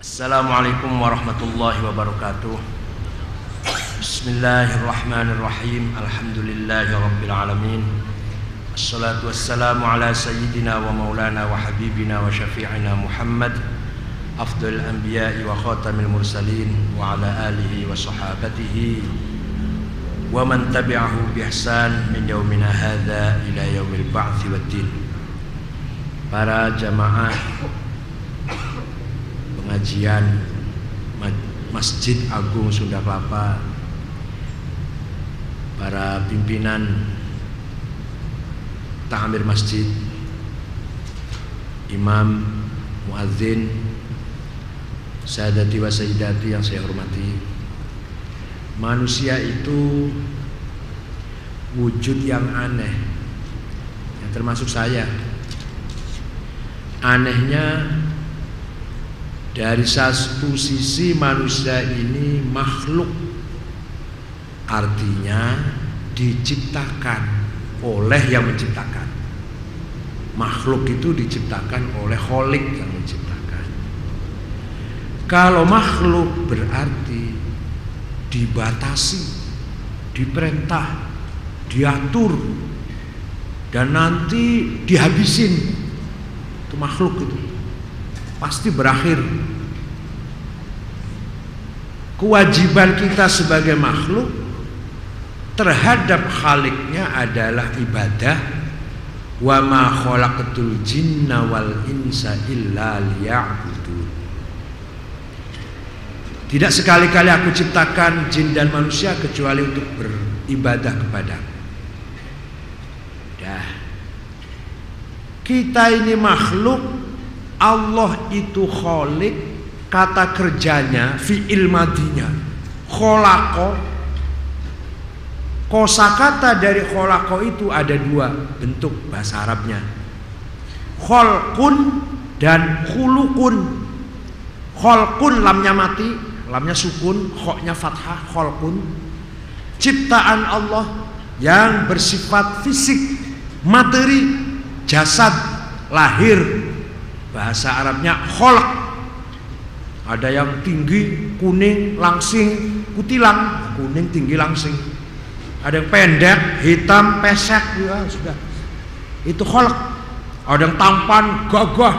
Assalamualaikum warahmatullahi wabarakatuh Bismillahirrahmanirrahim Alhamdulillahi rabbil alamin Assalatu wassalamu ala sayyidina wa maulana wa habibina wa syafi'ina Muhammad Afdal anbiya'i wa khatamil mursalin Wa ala alihi wa sahabatihi tabi'ahu bihsan Min yaumina hadha ila yaumil ba'thi wa din Para jamaah pengajian Masjid Agung Sunda Kelapa para pimpinan Ta'amir Masjid Imam Muadzin Sadati wa Sayyidati yang saya hormati. Manusia itu wujud yang aneh yang termasuk saya. Anehnya dari satu sisi manusia ini makhluk. Artinya diciptakan oleh yang menciptakan. Makhluk itu diciptakan oleh holik yang menciptakan. Kalau makhluk berarti dibatasi Diperintah Diatur Dan nanti dihabisin. Itu makhluk itu pasti berakhir. Kewajiban kita sebagai makhluk terhadap khaliknya adalah ibadah. Wa ma khalaqatul jinna wal insa illa liya'budun. Tidak sekali-kali aku ciptakan jin dan manusia kecuali untuk beribadah kepada dah. Kita ini makhluk Allah itu kholik kata kerjanya fi'il madinya. Kholako kosakata dari kholako itu ada dua bentuk bahasa Arabnya. Kholkun dan khulukun. Kholkun lamnya mati lamnya sukun khoknya fathah kholkun. Ciptaan Allah yang bersifat fisik materi jasad lahir bahasa Arabnya kholak. Ada yang tinggi kuning langsing kutilang. Kuning tinggi langsing. Ada yang pendek hitam pesek. Ya sudah. Itu kholak. Ada yang tampan gagah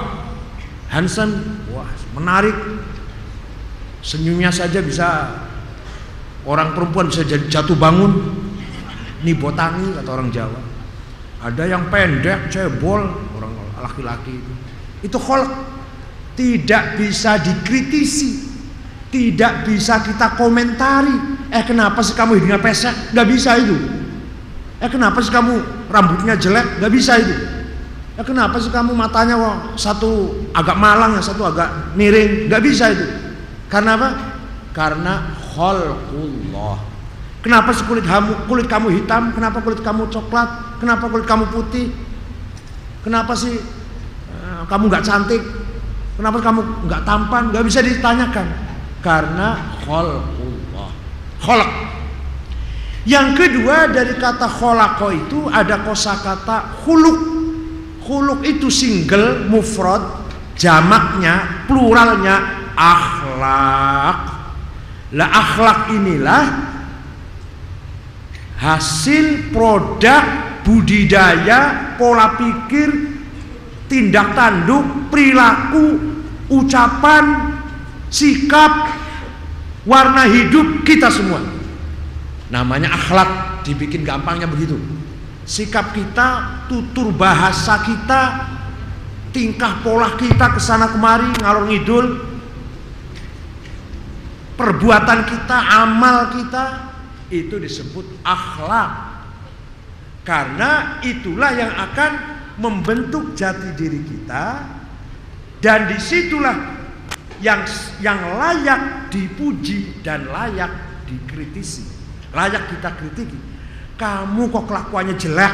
handsome. Wah menarik. Senyumnya saja bisa orang perempuan bisa jadi jatuh bangun. Ini botangi kata orang Jawa. Ada yang pendek cebol. Orang laki-laki itu itu kholq tidak bisa dikritisi, tidak bisa kita komentari. Eh kenapa sih kamu hidungnya pesek? Gak bisa itu. Eh kenapa sih kamu rambutnya jelek? Gak bisa itu. Eh kenapa sih kamu matanya wah, satu agak malang ya satu agak miring? Gak bisa itu. Karena apa? Karena kholqullah. Kenapa sih kulit kamu kulit kamu hitam? Kenapa kulit kamu coklat? Kenapa kulit kamu putih? Kenapa sih kamu nggak cantik. Kenapa kamu nggak tampan? Nggak bisa ditanyakan. Karena kholqullah kholq yang kedua dari kata kholako itu ada kosakata huluk huluk itu single mufrad jamaknya pluralnya akhlak. Lah akhlak inilah hasil produk budidaya pola pikir tindak tanduk, perilaku, ucapan, sikap, warna hidup kita semua. Namanya akhlak, dibikin gampangnya begitu. Sikap kita, tutur bahasa kita, tingkah pola kita ke sana kemari ngalor ngidul, perbuatan kita, amal kita itu disebut akhlak. Karena itulah yang akan membentuk jati diri kita dan di situlah yang yang layak dipuji dan layak dikritisi. Layak kita kritiki. Kamu kok kelakuannya jelek?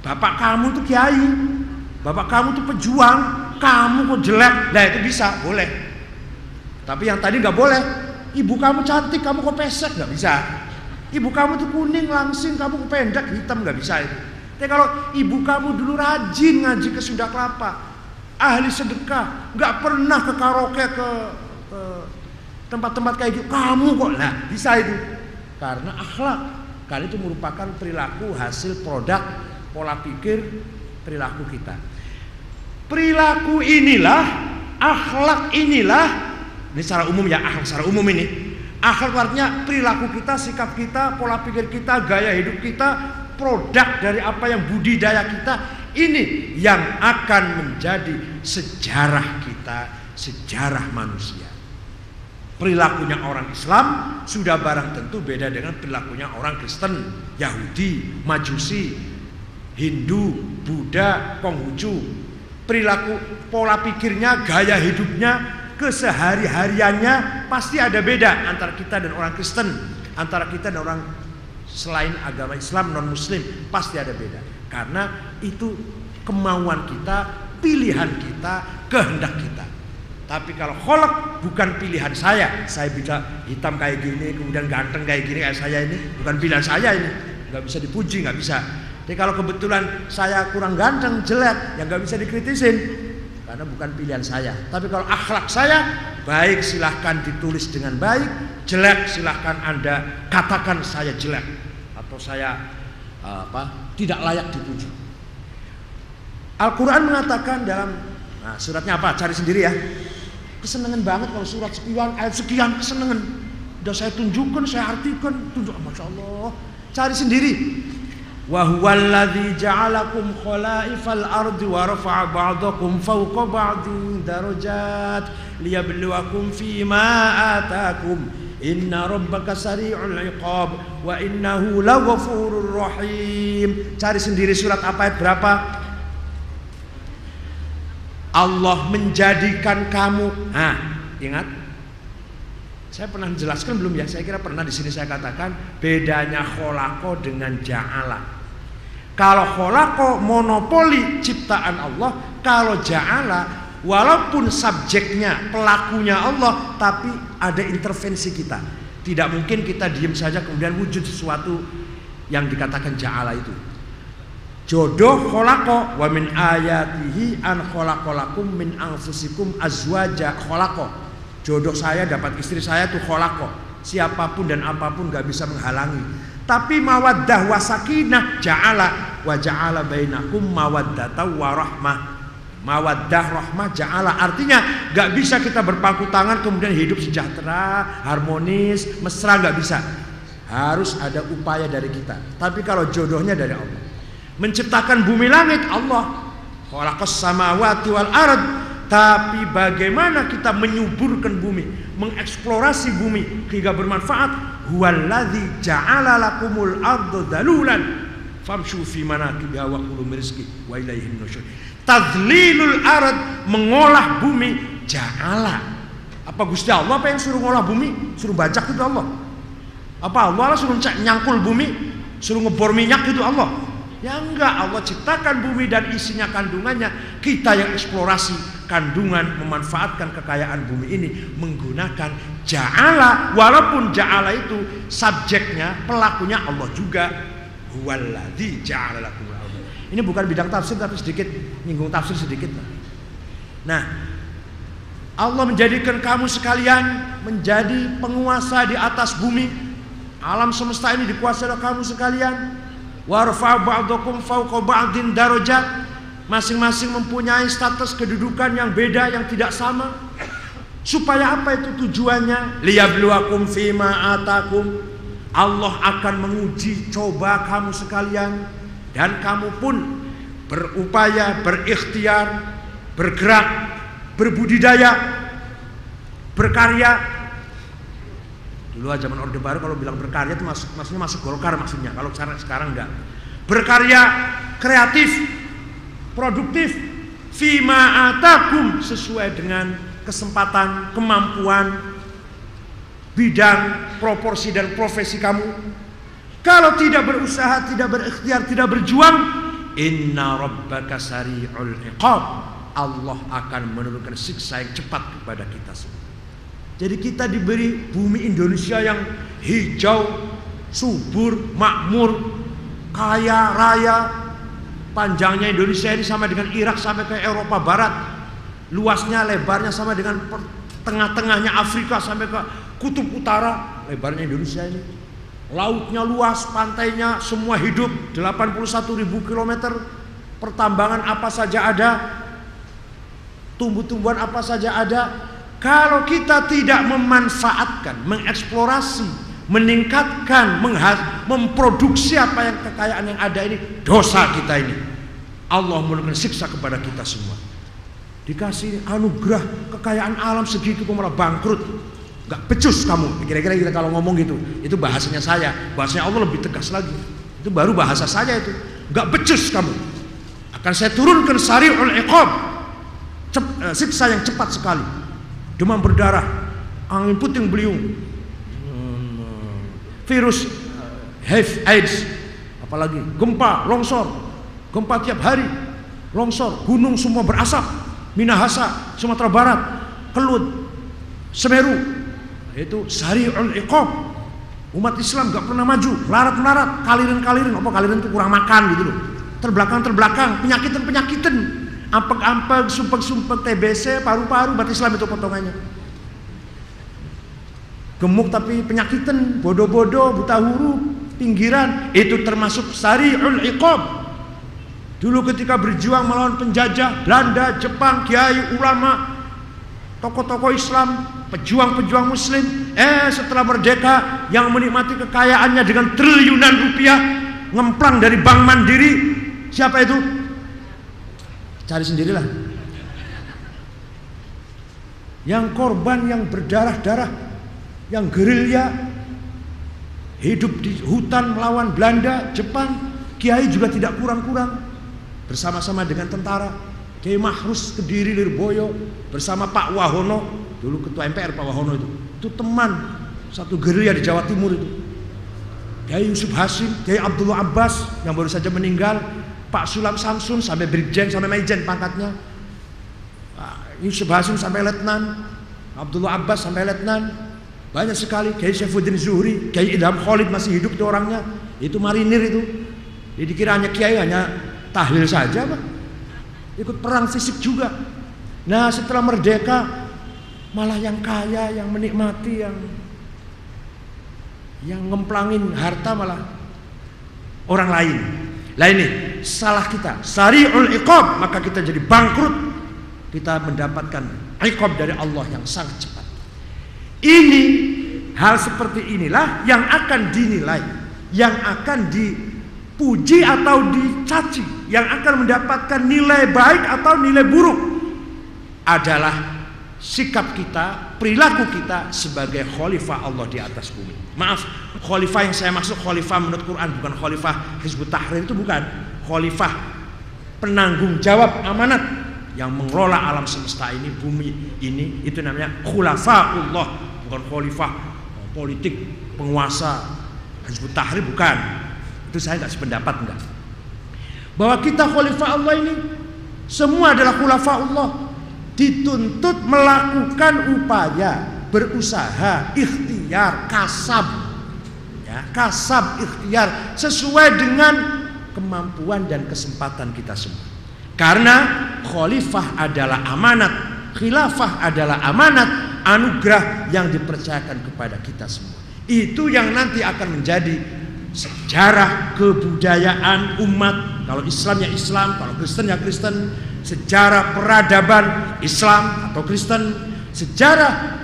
Bapak kamu tuh kiai. Bapak kamu tuh pejuang. Kamu kok jelek? Nah itu bisa boleh. Tapi yang tadi nggak boleh. Ibu kamu cantik kamu kok pesek? Nggak bisa. Ibu kamu tuh kuning langsing kamu kok pendek hitam? Nggak bisa itu tapi kalau ibu kamu dulu rajin ngaji ke Sunda Kelapa, ahli sedekah, nggak pernah ke karaoke ke tempat-tempat kayak gitu. Kamu kok lah bisa itu karena akhlak. Karena itu merupakan perilaku hasil produk pola pikir perilaku kita. Perilaku inilah, akhlak inilah, ini secara umum ya, akhlak secara umum ini. Akhlak artinya perilaku kita, sikap kita, pola pikir kita, gaya hidup kita, produk dari apa yang budidaya kita ini yang akan menjadi sejarah kita, sejarah manusia. Perilakunya orang Islam sudah barang tentu beda dengan perilakunya orang Kristen, Yahudi, Majusi, Hindu, Buddha, Konghucu. Perilaku pola pikirnya, gaya hidupnya, kesehari-hariannya pasti ada beda antara kita dan orang Kristen, antara kita dan orang selain agama Islam non muslim pasti ada beda. Karena itu kemauan kita, pilihan kita, kehendak kita. Tapi kalau kholak bukan pilihan saya. Saya bisa hitam kayak gini, kemudian ganteng kayak gini kayak saya ini, bukan pilihan saya ini. Nggak bisa dipuji, nggak bisa. Tapi kalau kebetulan saya kurang ganteng, jelek, ya nggak bisa dikritisin. Karena bukan pilihan saya. Tapi kalau akhlak saya baik silahkan ditulis dengan baik, jelek silahkan anda katakan saya jelek atau saya apa tidak layak dipuji. Al-Quran mengatakan dalam nah, suratnya apa? Cari sendiri ya. Kesenangan banget kalau surat sekian, ayat sekian, kesenangan. Udah saya tunjukkan, saya artikan, tunjuk, masya Allah. Cari sendiri. Wa huwallazi ja'alakum khalaifal ardi wa rafa'a ba'dakum fawqa ba'din darajat liyabluwakum fima atakum. Inna rabbaka sari'ul iqab wa innahu laghafurur rahim. Cari sendiri surat apa ayat berapa? Allah menjadikan kamu. Nah, ingat? Saya pernah menjelaskan belum ya? Saya kira pernah di sini saya katakan bedanya kholako dengan ja'ala. Kalau kholako monopoli ciptaan Allah, kalau ja'ala walaupun subjeknya, pelakunya Allah, tapi ada intervensi kita. Tidak mungkin kita diam saja kemudian wujud sesuatu yang dikatakan ja'ala itu. Jodoh kholako wa min ayatihi an kholakolakum min anfusikum azwaja kholako. Jodoh saya dapat istri saya tuh kholako. Siapa pun dan apa pun gak bisa menghalangi. Tapi mawaddah wa sakinah ja'ala wa ja'ala bainakum mawaddata. Mawaddah rahmah ja'ala. Artinya gak bisa kita berpangku tangan kemudian hidup sejahtera, harmonis, mesra gak bisa. Harus ada upaya dari kita. Tapi kalau jodohnya dari Allah. Menciptakan bumi langit Allah. Khalaqas samawati wal ard. Tapi bagaimana kita menyuburkan bumi mengeksplorasi bumi hingga bermanfaat? Huwallazi ja'ala lakumul arda dalulan. Famshu fi manakibiha wa wa ilaihin nusyur tadlilul ard mengolah bumi ja'ala apa Gusti Allah apa yang suruh ngolah bumi suruh bajak itu Allah apa Allah suruh nyangkul bumi suruh ngebor minyak itu Allah Ya enggak, Allah ciptakan bumi dan isinya kandungannya. Kita yang eksplorasi kandungan, memanfaatkan kekayaan bumi ini menggunakan ja'ala. Walaupun ja'ala itu subjeknya, pelakunya Allah juga. Huwaladzi ja'ala Ini bukan bidang tafsir tapi sedikit nyinggung tafsir sedikit. Nah, Allah menjadikan kamu sekalian menjadi penguasa di atas bumi. Alam semesta ini dikuasai oleh kamu sekalian. Warfa ba'dakum fawqa ba'din darajat masing-masing mempunyai status kedudukan yang beda yang tidak sama. Supaya apa itu tujuannya? Liyabluwakum fima atakum. Allah akan menguji coba kamu sekalian dan kamu pun berupaya berikhtiar bergerak berbudidaya berkarya Dulu zaman Orde Baru kalau bilang berkarya itu masuk, maksudnya masuk Golkar maksudnya. Kalau sekarang sekarang enggak. Berkarya kreatif, produktif, fima atakum sesuai dengan kesempatan, kemampuan, bidang, proporsi dan profesi kamu. Kalau tidak berusaha, tidak berikhtiar, tidak berjuang, inna rabbaka sari'ul iqab. Allah akan menurunkan siksa yang cepat kepada kita semua. Jadi kita diberi bumi Indonesia yang hijau, subur, makmur, kaya raya. Panjangnya Indonesia ini sama dengan Irak sampai ke Eropa Barat. luasnya lebarnya sama dengan tengah-tengahnya Afrika sampai ke kutub utara lebarnya Indonesia ini lautnya luas pantainya semua hidup. 81 ribu kilometer. Pertambangan apa saja ada. Tumbuh-tumbuhan apa saja ada. Kalau kita tidak memanfaatkan mengeksplorasi meningkatkan memproduksi apa yang kekayaan yang ada ini dosa kita ini. Allah menurunkan siksa kepada kita semua. Dikasih anugerah kekayaan alam segitu kok malah bangkrut nggak becus kamu. Kira-kira kita kalau ngomong gitu itu bahasanya saya. Bahasanya Allah lebih tegas lagi. Itu baru bahasa saya itu. Nggak becus kamu. Akan saya turunkan syari'ul iqab. Eh, siksa yang cepat sekali. Demam berdarah. Angin puting beliung. Virus. HIV AIDS. Apalagi? Gempa longsor. Gempa tiap hari. Longsor. Gunung semua berasap. Minahasa, Sumatera Barat, Kelut, Semeru. Itu syari'ul iqab. Umat Islam gak pernah maju, larat-larat, kalirin-kalirin, apa kalirin itu kurang makan gitu loh. Terbelakang-terbelakang, penyakitan-penyakitan. Ampek-ampek, sumpek-sumpek, TBC, paru-paru, umat Islam itu potongannya. Gemuk tapi penyakitan, bodoh-bodoh, buta huruf, pinggiran, itu termasuk syari'ul iqab. Dulu ketika berjuang melawan penjajah Belanda, Jepang, kiai, ulama, tokoh-tokoh Islam, pejuang-pejuang muslim, eh setelah merdeka yang menikmati kekayaannya dengan triliunan rupiah ngemplang dari Bank Mandiri, siapa itu? Cari sendirilah. Yang korban yang berdarah-darah, yang gerilya hidup di hutan melawan Belanda, Jepang, kiai juga tidak kurang-kurang bersama-sama dengan tentara Kiai Mahrus Kediri Lirboyo bersama Pak Wahono dulu ketua MPR Pak Wahono itu itu teman satu gerilya di Jawa Timur itu. Kiai Yusuf Hasim Kiai Abdullah Abbas yang baru saja meninggal Pak Sulam Samsun sampai Brigjen sampai Majen pangkatnya. Yusuf Hasim sampai Letnan Abdullah Abbas sampai Letnan. Banyak sekali Kiai Syaifuddin Zuhri Kiai Idham Khalid masih hidup itu orangnya. Itu marinir itu. Jadi kira hanya Kiai hanya tahlil saja Pak. Ikut perang fisik juga. Nah setelah merdeka malah yang kaya, yang menikmati, yang yang ngemplangin harta malah orang lain. Lah ini salah kita. Sari'ul iqab maka kita jadi bangkrut. Kita mendapatkan iqab dari Allah yang sangat cepat. Ini hal seperti inilah yang akan dinilai, yang akan dipuji atau dicaci yang akan mendapatkan nilai baik atau nilai buruk adalah sikap kita, perilaku kita sebagai khalifah Allah di atas bumi. Maaf, khalifah yang saya maksud khalifah menurut Quran bukan khalifah Hizbut Tahrir itu bukan. Khalifah penanggung jawab amanat yang mengelola alam semesta ini, bumi ini itu namanya khulafaullah, bukan khalifah politik, penguasa Hizbut Tahrir bukan. Itu saya nggak sependapat enggak. Bahwa kita khalifah Allah ini semua adalah khalifah Allah. Dituntut melakukan upaya berusaha ikhtiar kasab. Ya kasab ikhtiar sesuai dengan kemampuan dan kesempatan kita semua. Karena khalifah adalah amanat khilafah adalah amanat anugerah yang dipercayakan kepada kita semua. Itu yang nanti akan menjadi sejarah kebudayaan umat kalau Islam ya Islam kalau Kristen ya Kristen. Sejarah peradaban Islam atau Kristen. Sejarah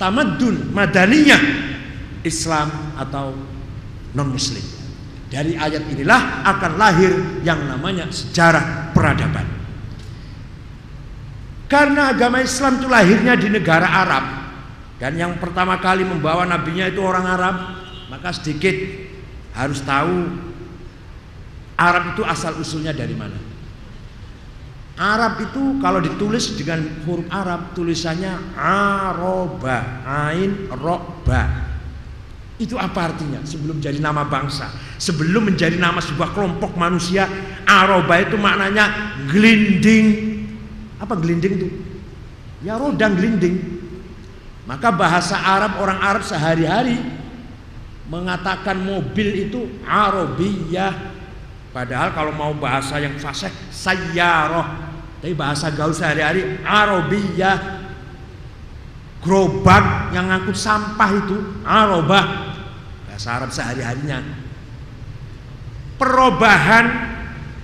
tamadun madaniyah Islam atau non muslim dari ayat inilah akan lahir yang namanya sejarah peradaban. Karena agama Islam itu lahirnya di negara Arab dan yang pertama kali membawa nabinya itu orang Arab maka sedikit harus tahu Arab itu asal usulnya dari mana. Arab itu kalau ditulis dengan huruf Arab tulisannya aroba, ain roba. Itu apa artinya? Sebelum jadi nama bangsa, sebelum menjadi nama sebuah kelompok manusia, aroba itu maknanya gelinding. Apa gelinding itu? Ya roda gelinding. Maka bahasa Arab orang Arab sehari-hari mengatakan mobil itu arabiyah padahal kalau mau bahasa yang fasih sayyarah Tapi bahasa gaul sehari-hari Arabiyah. Gerobak yang ngangkut sampah itu Arabah. Bahasa Arab sehari-harinya. Perubahan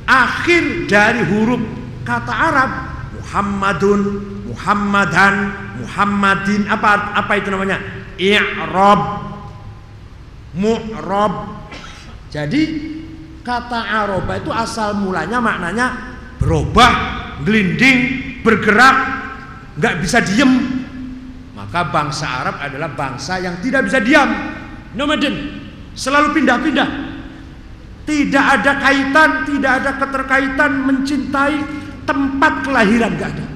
akhir dari huruf kata Arab Muhammadun, Muhammadan, Muhammadin apa apa itu namanya? I'rab. Mu'rab. Jadi kata Arabah itu asal mulanya maknanya berubah, gelinding, bergerak, nggak bisa diem. Maka bangsa Arab adalah bangsa yang tidak bisa diam. Nomaden, selalu pindah-pindah. Tidak ada kaitan, tidak ada keterkaitan mencintai tempat kelahiran gak ada.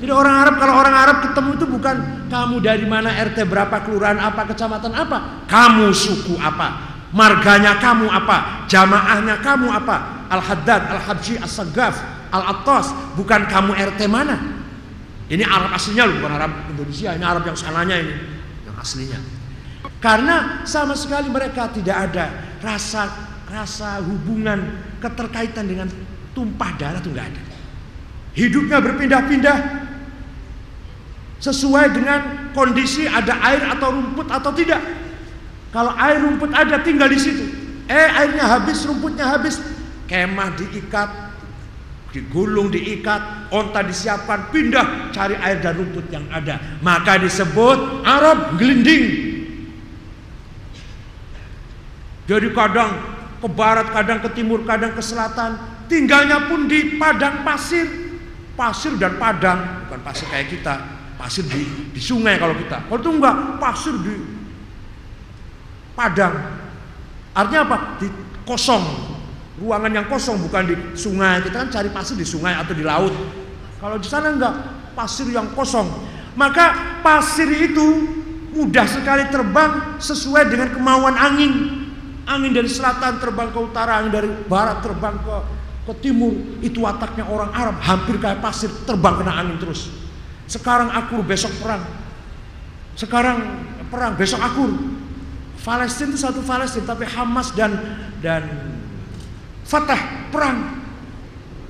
Jadi orang Arab kalau orang Arab ketemu itu bukan kamu dari mana RT berapa kelurahan apa kecamatan apa, kamu suku apa, marganya kamu apa, jamaahnya kamu apa, Al Haddad, Al Habsyi, As Sagaf, Al Attas, bukan kamu RT mana. Ini Arab aslinya loh, bukan Arab Indonesia, ini Arab yang sananya ini, yang aslinya. Karena sama sekali mereka tidak ada rasa rasa hubungan keterkaitan dengan tumpah darah itu nggak ada. Hidupnya berpindah-pindah sesuai dengan kondisi ada air atau rumput atau tidak. Kalau air rumput ada tinggal di situ. Eh airnya habis, rumputnya habis, kemah diikat, digulung diikat, onta disiapkan, pindah cari air dan rumput yang ada. Maka disebut Arab gelinding. Jadi kadang ke barat, kadang ke timur, kadang ke selatan, tinggalnya pun di padang pasir, pasir dan padang, bukan pasir kayak kita, pasir di, di sungai kalau kita. Kalau itu enggak, pasir di padang. Artinya apa? Di kosong. Ruangan yang kosong bukan di sungai. Kita kan cari pasir di sungai atau di laut. Kalau di sana enggak, pasir yang kosong. Maka pasir itu mudah sekali terbang sesuai dengan kemauan angin. Angin dari selatan terbang ke utara, angin dari barat terbang ke ke timur. Itu wataknya orang Arab, hampir kayak pasir terbang kena angin terus. Sekarang akur, besok perang. Sekarang perang, besok akur. Palestina itu satu Palestina, tapi Hamas dan dan Fatah perang.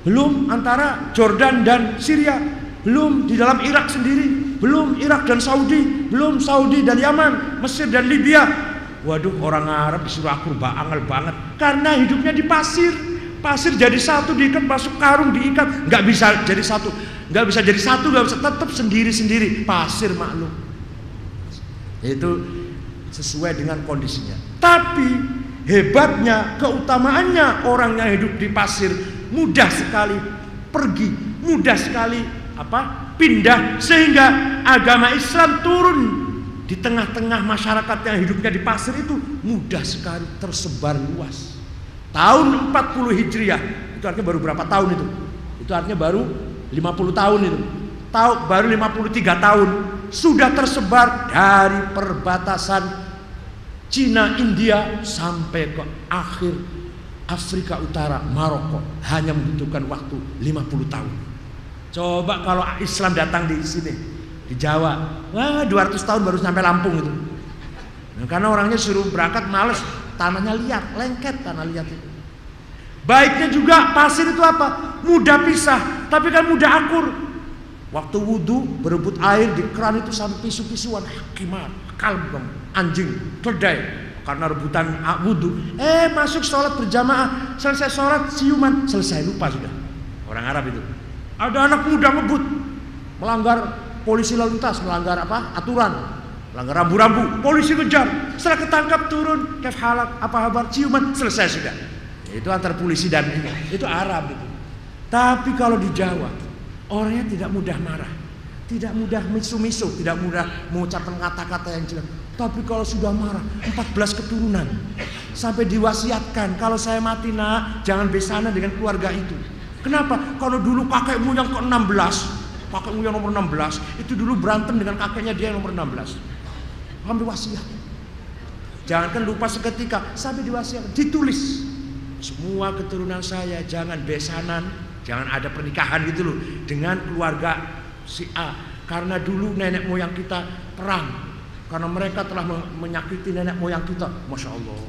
Belum antara Jordan dan Syria, belum di dalam Irak sendiri, belum Irak dan Saudi, belum Saudi dan Yaman, Mesir dan Libya. Waduh orang Arab disuruh akur angel banget karena hidupnya di pasir. Pasir jadi satu diikat masuk karung diikat nggak bisa jadi satu nggak bisa jadi satu nggak bisa tetap sendiri sendiri pasir maklum itu sesuai dengan kondisinya tapi hebatnya keutamaannya orang yang hidup di pasir mudah sekali pergi mudah sekali apa pindah sehingga agama Islam turun di tengah-tengah masyarakat yang hidupnya di pasir itu mudah sekali tersebar luas. Tahun 40 Hijriah, itu artinya baru berapa tahun itu? Itu artinya baru 50 tahun itu. Tahu baru 53 tahun sudah tersebar dari perbatasan Cina India sampai ke akhir Afrika Utara Maroko hanya membutuhkan waktu 50 tahun. Coba kalau Islam datang di sini di Jawa. Wah, 200 tahun baru sampai Lampung itu. Nah, karena orangnya suruh berangkat males, tanahnya liat, lengket tanah liat itu. Baiknya juga pasir itu apa? Mudah pisah, tapi kan mudah akur. Waktu wudhu berebut air di keran itu sampai pisu-pisuan, hakimat, kalbem, anjing, keledai. Karena rebutan wudhu. Eh masuk sholat berjamaah, selesai sholat siuman, selesai lupa sudah. Orang Arab itu. Ada anak muda ngebut, melanggar polisi lalu lintas melanggar apa? Aturan. Melanggar rambu-rambu. Polisi kejar setelah ketangkap turun. Kef halak apa kabar? Ciuman selesai sudah itu antar polisi dan itu Arab itu. Tapi kalau di Jawa orangnya tidak mudah marah. Tidak mudah misu-misu tidak mudah mengucapkan kata-kata yang jelas tapi kalau sudah marah 14 keturunan. Sampai diwasiatkan kalau saya mati nak jangan besana dengan keluarga itu. Kenapa? Kalau dulu kakekmu yang ke-16 kakekmu yang nomor 16 itu dulu berantem dengan kakeknya dia yang nomor 16 ambil wasiat. Jangankan lupa seketika sampai diwasiat ditulis semua keturunan saya jangan besanan jangan ada pernikahan gitu loh dengan keluarga si A. Karena dulu nenek moyang kita perang karena mereka telah menyakiti nenek moyang kita. Masya Allah.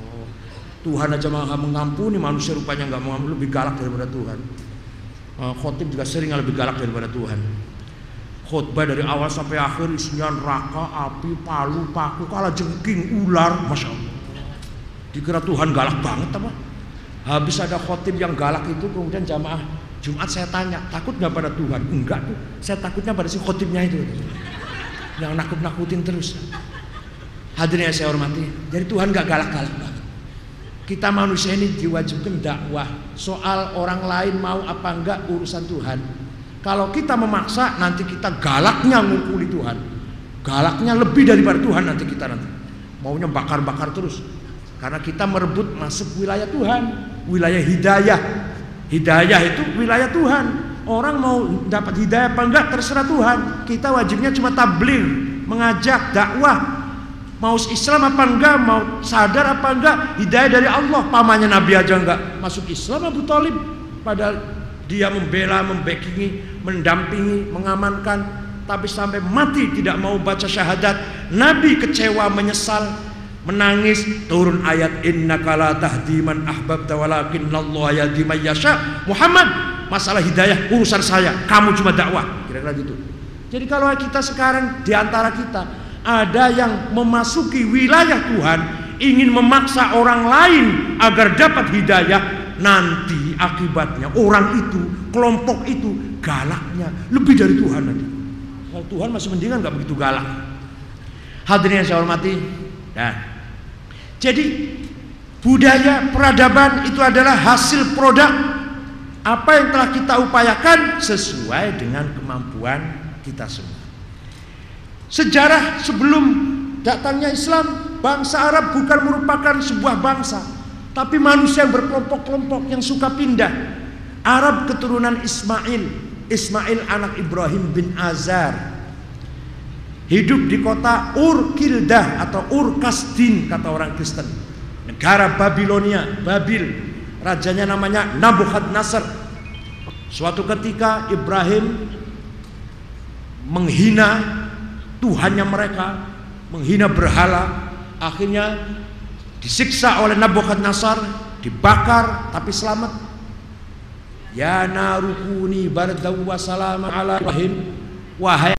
Tuhan aja maha mengampuni manusia rupanya nggak mau lebih galak daripada Tuhan. Uh, khotib juga sering lebih galak daripada Tuhan. Khutbah dari awal sampai akhir isinya neraka, api, palu, paku, kala jengking, ular, masya Allah. Dikira Tuhan galak banget apa? Habis ada khotib yang galak itu kemudian jamaah Jumat saya tanya, takut nggak pada Tuhan? Enggak tuh, saya takutnya pada si khotibnya itu. Yang nakut-nakutin terus. Hadirin yang saya hormati, jadi Tuhan nggak galak-galak banget. Kita manusia ini diwajibkan dakwah soal orang lain mau apa enggak urusan Tuhan kalau kita memaksa nanti kita galaknya ngukuli Tuhan. Galaknya lebih daripada Tuhan nanti kita nanti. Maunya bakar-bakar terus. Karena kita merebut masuk wilayah Tuhan, wilayah hidayah. Hidayah itu wilayah Tuhan. Orang mau dapat hidayah apa enggak terserah Tuhan. Kita wajibnya cuma tabligh, mengajak, dakwah. Mau Islam apa enggak, mau sadar apa enggak, hidayah dari Allah. Pamannya Nabi aja enggak masuk Islam Abu Talib. Padahal dia membela, membackingi, mendampingi, mengamankan, tapi sampai mati tidak mau baca syahadat. Nabi kecewa, menyesal, menangis, turun ayat innaka la tahdi man ahbabta walakin Allah yahdi man yasha. Muhammad, masalah hidayah urusan saya, kamu cuma dakwah. Kira-kira gitu. Jadi kalau kita sekarang di antara kita ada yang memasuki wilayah Tuhan, ingin memaksa orang lain agar dapat hidayah, nanti akibatnya orang itu, kelompok itu galaknya lebih dari Tuhan nanti. Kalau Tuhan masih mendingan nggak begitu galak. Hadirin yang saya hormati, nah, jadi budaya peradaban itu adalah hasil produk apa yang telah kita upayakan sesuai dengan kemampuan kita semua. Sejarah sebelum datangnya Islam, bangsa Arab bukan merupakan sebuah bangsa, tapi manusia yang berkelompok-kelompok yang suka pindah. Arab keturunan Ismail, Ismail anak Ibrahim bin Azar. Hidup di kota Ur Kildah atau Ur Kasdin kata orang Kristen. Negara Babilonia, Babil. Rajanya namanya Nabukhadnezzar. Suatu ketika Ibrahim menghina Tuhannya mereka, menghina berhala, akhirnya disiksa oleh Nabukadnasar, dibakar tapi selamat. Ya narukuni bardaw wa salam ala Ibrahim wahai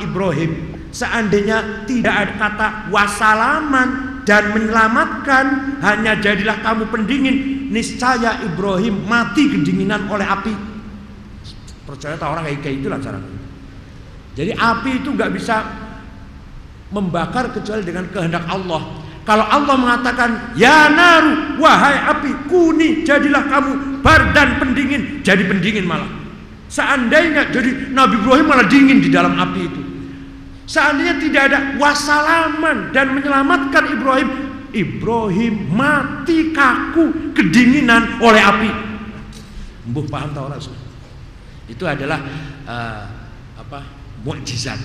Ibrahim seandainya tidak ada kata wasalaman dan menyelamatkan hanya jadilah kamu pendingin niscaya Ibrahim mati kedinginan oleh api percaya tak orang kayak itulah caranya jadi api itu nggak bisa membakar kecuali dengan kehendak Allah. Kalau Allah mengatakan, "Ya naru, wahai api, kuni jadilah kamu bar dan pendingin." Jadi pendingin malah. Seandainya jadi Nabi Ibrahim malah dingin di dalam api itu. Seandainya tidak ada wasalaman dan menyelamatkan Ibrahim, Ibrahim mati kaku kedinginan oleh api. Mbuh paham tak orang? Itu adalah uh, apa? mukjizat.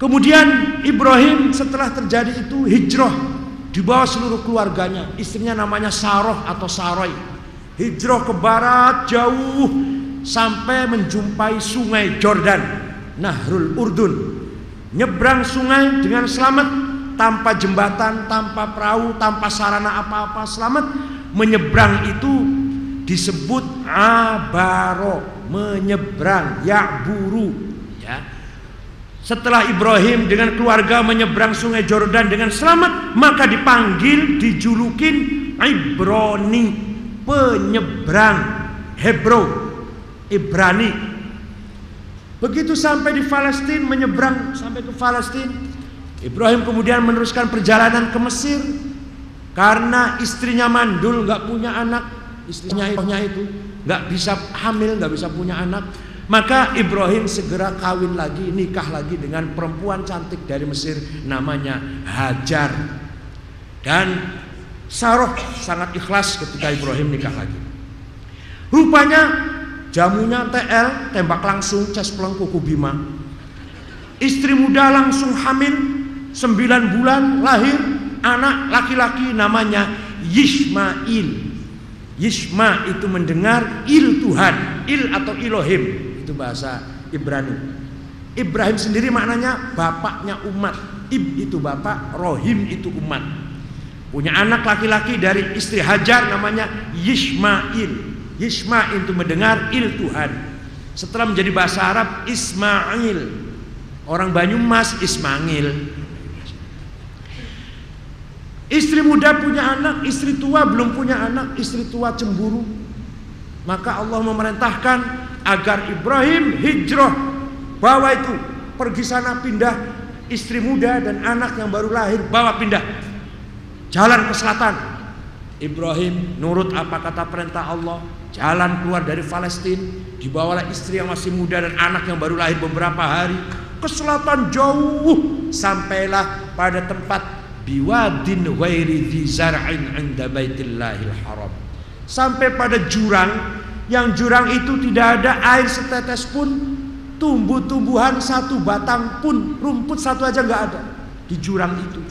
Kemudian Ibrahim setelah terjadi itu hijrah di bawah seluruh keluarganya. Istrinya namanya Saroh atau Saroy. Hijrah ke barat jauh sampai menjumpai sungai Jordan, Nahrul Urdun. Nyebrang sungai dengan selamat tanpa jembatan, tanpa perahu, tanpa sarana apa-apa, selamat. Menyeberang itu disebut abaro, menyeberang, ya buru, ya setelah Ibrahim dengan keluarga menyeberang sungai Jordan dengan selamat, maka dipanggil, dijulukin Ibrani, penyeberang Hebro, Ibrani. Begitu sampai di Palestina, menyeberang sampai ke Palestina, Ibrahim kemudian meneruskan perjalanan ke Mesir karena istrinya mandul, nggak punya anak, istrinya itu nggak bisa hamil, nggak bisa punya anak, maka Ibrahim segera kawin lagi, nikah lagi dengan perempuan cantik dari Mesir namanya Hajar. Dan Saroh sangat ikhlas ketika Ibrahim nikah lagi. Rupanya jamunya TL, tembak langsung, cespleng kuku bima. Istri muda langsung hamil, 9 bulan lahir anak laki-laki namanya Yismail. Yisma itu mendengar il Tuhan, il atau Elohim itu bahasa Ibrani. Ibrahim sendiri maknanya bapaknya umat. Ib itu bapak, rohim itu umat. Punya anak laki-laki dari istri Hajar namanya Yishmail. Yishmail itu mendengar il Tuhan. Setelah menjadi bahasa Arab Ismail. Orang Banyumas Ismail. Istri muda punya anak, istri tua belum punya anak, istri tua cemburu. Maka Allah memerintahkan agar Ibrahim hijrah bawa itu pergi sana pindah istri muda dan anak yang baru lahir bawa pindah jalan ke selatan. Ibrahim nurut apa kata perintah Allah, jalan keluar dari Palestina, dibawalah istri yang masih muda dan anak yang baru lahir beberapa hari ke selatan jauh sampailah pada tempat biwadin ghairi dhi zar'in 'inda baitillahil haram. Sampai pada jurang yang jurang itu tidak ada air setetes pun, tumbuh-tumbuhan satu batang pun, rumput satu aja nggak ada di jurang itu.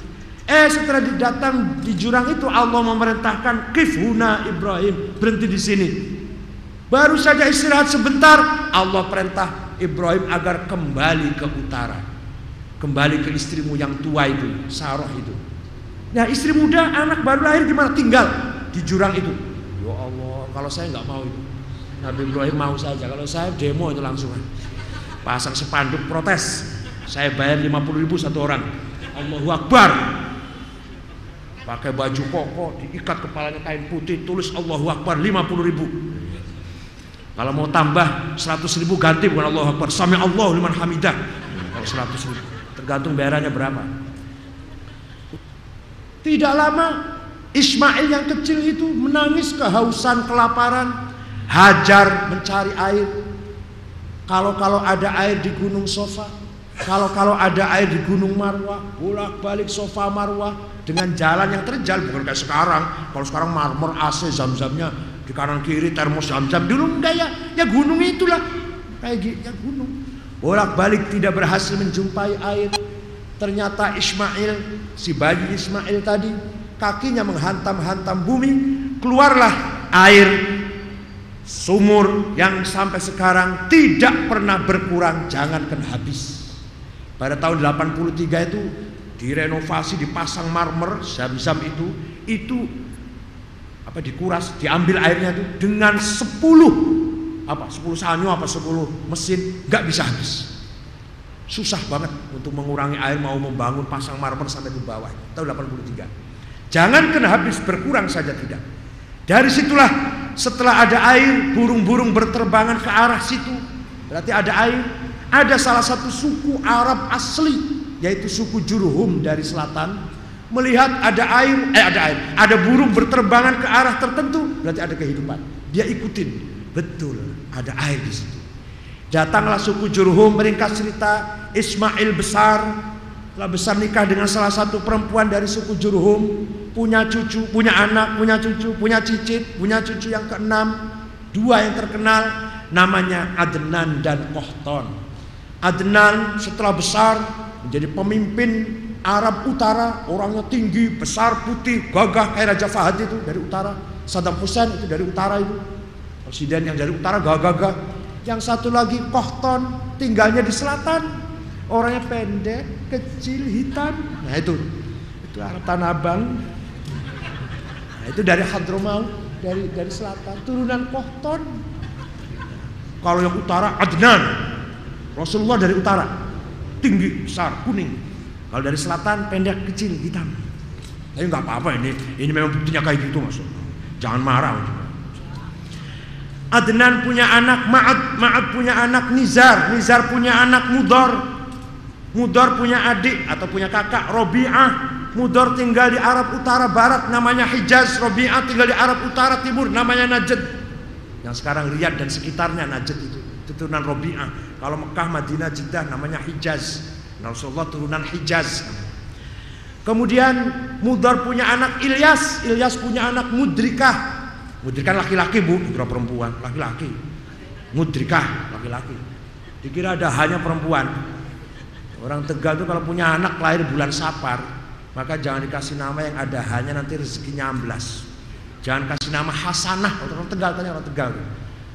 Eh setelah didatang di jurang itu Allah memerintahkan kifhuna Ibrahim berhenti di sini. Baru saja istirahat sebentar Allah perintah Ibrahim agar kembali ke utara. Kembali ke istrimu yang tua itu, Saroh itu. Nah istri muda anak baru lahir gimana tinggal di jurang itu. Ya Allah kalau saya nggak mau itu. Nabi Ibrahim mau saja. Kalau saya demo itu langsung. Pasang sepanduk protes. Saya bayar 50 ribu satu orang. Allahu Akbar pakai baju koko diikat kepalanya kain putih tulis Allahu Akbar 50 ribu. Kalau mau tambah 100 ribu ganti bukan Allahu Akbar. Sami Allah liman hamidah. Kalau 100 ribu. Tergantung bayarannya berapa. Tidak lama Ismail yang kecil itu menangis kehausan kelaparan. Hajar mencari air. Kalau-kalau ada air di gunung Sofa. Kalau-kalau ada air di gunung Marwah. Bolak-balik Sofa Marwah dengan jalan yang terjal bukan kayak sekarang. Kalau sekarang marmer AC zam-zamnya di kanan kiri termos zam-zam. Dulu enggak ya. Ya gunung itulah. Kayak gitu ya gunung. Bolak-balik tidak berhasil menjumpai air. Ternyata Ismail si bayi Ismail tadi kakinya menghantam-hantam bumi. Keluarlah air. Sumur yang sampai sekarang tidak pernah berkurang. Jangankan habis. Pada tahun 83 itu direnovasi dipasang marmer zam-zam itu itu apa dikuras diambil airnya itu dengan 10 apa 10 sanyo apa 10 mesin nggak bisa habis. Susah banget untuk mengurangi air mau membangun pasang marmer sampai ke bawah tahun 83 jangan kena habis berkurang saja tidak. Dari situlah setelah ada air burung-burung berterbangan ke arah situ berarti ada air ada salah satu suku Arab asli yaitu suku Jurhum dari selatan melihat ada air eh ada air ada burung berterbangan ke arah tertentu berarti ada kehidupan. Dia ikutin. Betul ada air di situ. Datanglah suku Jurhum meringkas cerita Ismail besar telah besar nikah dengan salah satu perempuan dari suku Jurhum punya cucu punya anak punya cucu punya cicit punya cucu yang keenam dua yang terkenal namanya Adnan dan Kohton. Adnan setelah besar menjadi pemimpin Arab Utara, orangnya tinggi, besar, putih, gagah kayak Raja Fahad itu dari utara. Saddam Hussein itu dari utara itu. Presiden yang dari utara gagah-gagah. Yang satu lagi Kohton, tinggalnya di selatan. Orangnya pendek, kecil, hitam. Nah itu, itu Arab Tanah Abang. Nah, itu dari Hadromaut, dari dari selatan, turunan Kohton. Kalau yang utara Adnan, Rasulullah dari utara, tinggi, besar, kuning. Kalau dari selatan pendek, kecil, hitam. Tapi nggak apa-apa ini, ini memang buktinya kayak gitu maksud. Jangan marah. Adnan punya anak Ma'ad, Ma'ad punya anak Nizar, Nizar punya anak Mudor, Mudor punya adik atau punya kakak Robi'ah, Mudor tinggal di Arab Utara Barat namanya Hijaz, Robi'ah tinggal di Arab Utara Timur namanya Najd. Yang sekarang Riyadh dan sekitarnya Najd itu, turunan Robi'ah. Kalau Mekah, Madinah, Jeddah namanya Hijaz. Rasulullah turunan Hijaz. Kemudian Mudar punya anak Ilyas, Ilyas punya anak Mudrikah. Mudrikah laki-laki bu, bukan perempuan, laki-laki. Mudrikah laki-laki. Dikira ada hanya perempuan. Orang Tegal itu kalau punya anak lahir bulan Sapar, maka jangan dikasih nama yang ada hanya nanti rezekinya amblas. Jangan kasih nama Hasanah, orang Tegal tanya orang Tegal.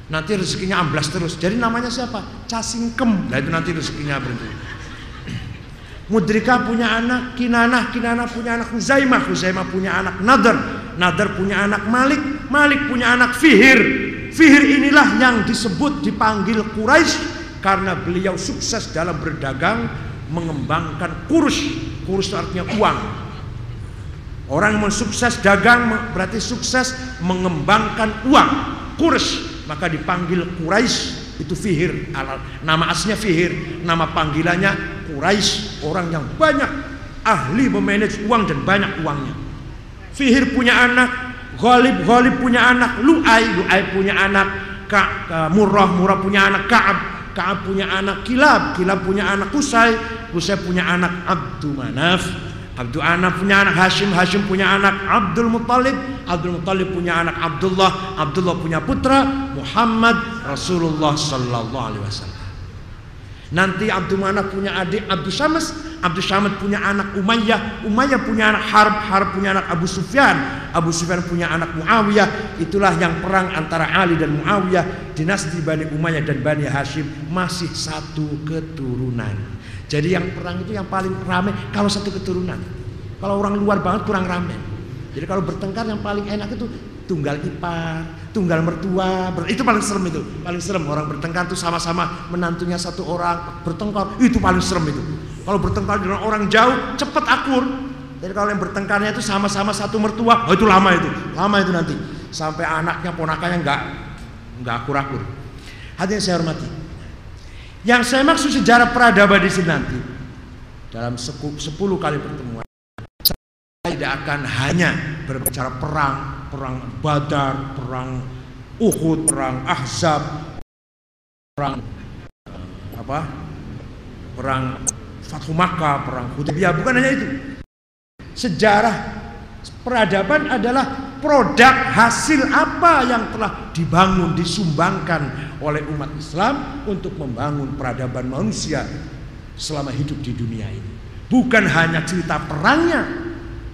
Nanti rezekinya amblas terus. Jadi namanya siapa? Casingkem. Nah itu nanti rezekinya berhenti. Mudrika punya anak, Kinanah, Kinanah punya anak Huzaimah, Huzaimah punya anak Nadar, Nadar punya anak Malik, Malik punya anak Fihir. Fihir inilah yang disebut dipanggil Quraisy karena beliau sukses dalam berdagang mengembangkan kurus. Kurus artinya uang. Orang yang sukses dagang berarti sukses mengembangkan uang. Kurus maka dipanggil Quraisy itu Fihir. Nama aslinya Fihir nama panggilannya Quraisy orang yang banyak ahli memanage uang dan banyak uangnya. Fihir punya anak, Ghalib Ghalib punya anak, Lu'ai Lu'ai punya anak, Ka, Murrah Murrah punya anak, Ka'ab Ka'ab punya anak, Kilab Kilab punya anak, Kusai Kusai punya anak, Abdul Manaf Abdul Anak punya anak Hashim, Hashim punya anak Abdul Muttalib, Abdul Muttalib punya anak Abdullah, Abdullah punya putra Muhammad Rasulullah Sallallahu Alaihi Wasallam. Nanti Abdul Manaf punya adik Abdul Syams, Abdul Syams punya anak Umayyah, Umayyah punya anak Harb, Harb punya anak Abu Sufyan, Abu Sufyan punya anak Muawiyah. Itulah yang perang antara Ali dan Muawiyah, dinasti Bani Umayyah dan Bani Hashim masih satu keturunan. Jadi yang perang itu yang paling ramai kalau satu keturunan. Kalau orang luar banget kurang ramai. Jadi kalau bertengkar yang paling enak itu tunggal ipar, tunggal mertua, itu paling serem itu, paling serem orang bertengkar itu sama-sama menantunya satu orang bertengkar, itu paling serem itu. Kalau bertengkar dengan orang jauh, cepat akur. Jadi kalau yang bertengkarnya itu sama-sama satu mertua, oh itu lama itu, lama itu nanti sampai anaknya ponakannya nggak nggak akur-akur. Hadirin saya hormati. Yang saya maksud sejarah peradaban di sini nanti dalam sepuluh kali pertemuan saya tidak akan hanya berbicara perang perang Badar, perang Uhud, perang Ahzab, perang apa? Perang Fathu Makkah, perang Hudaybiyah, bukan hanya itu. Sejarah peradaban adalah produk hasil apa yang telah dibangun, disumbangkan oleh umat Islam untuk membangun peradaban manusia selama hidup di dunia ini. Bukan hanya cerita perangnya,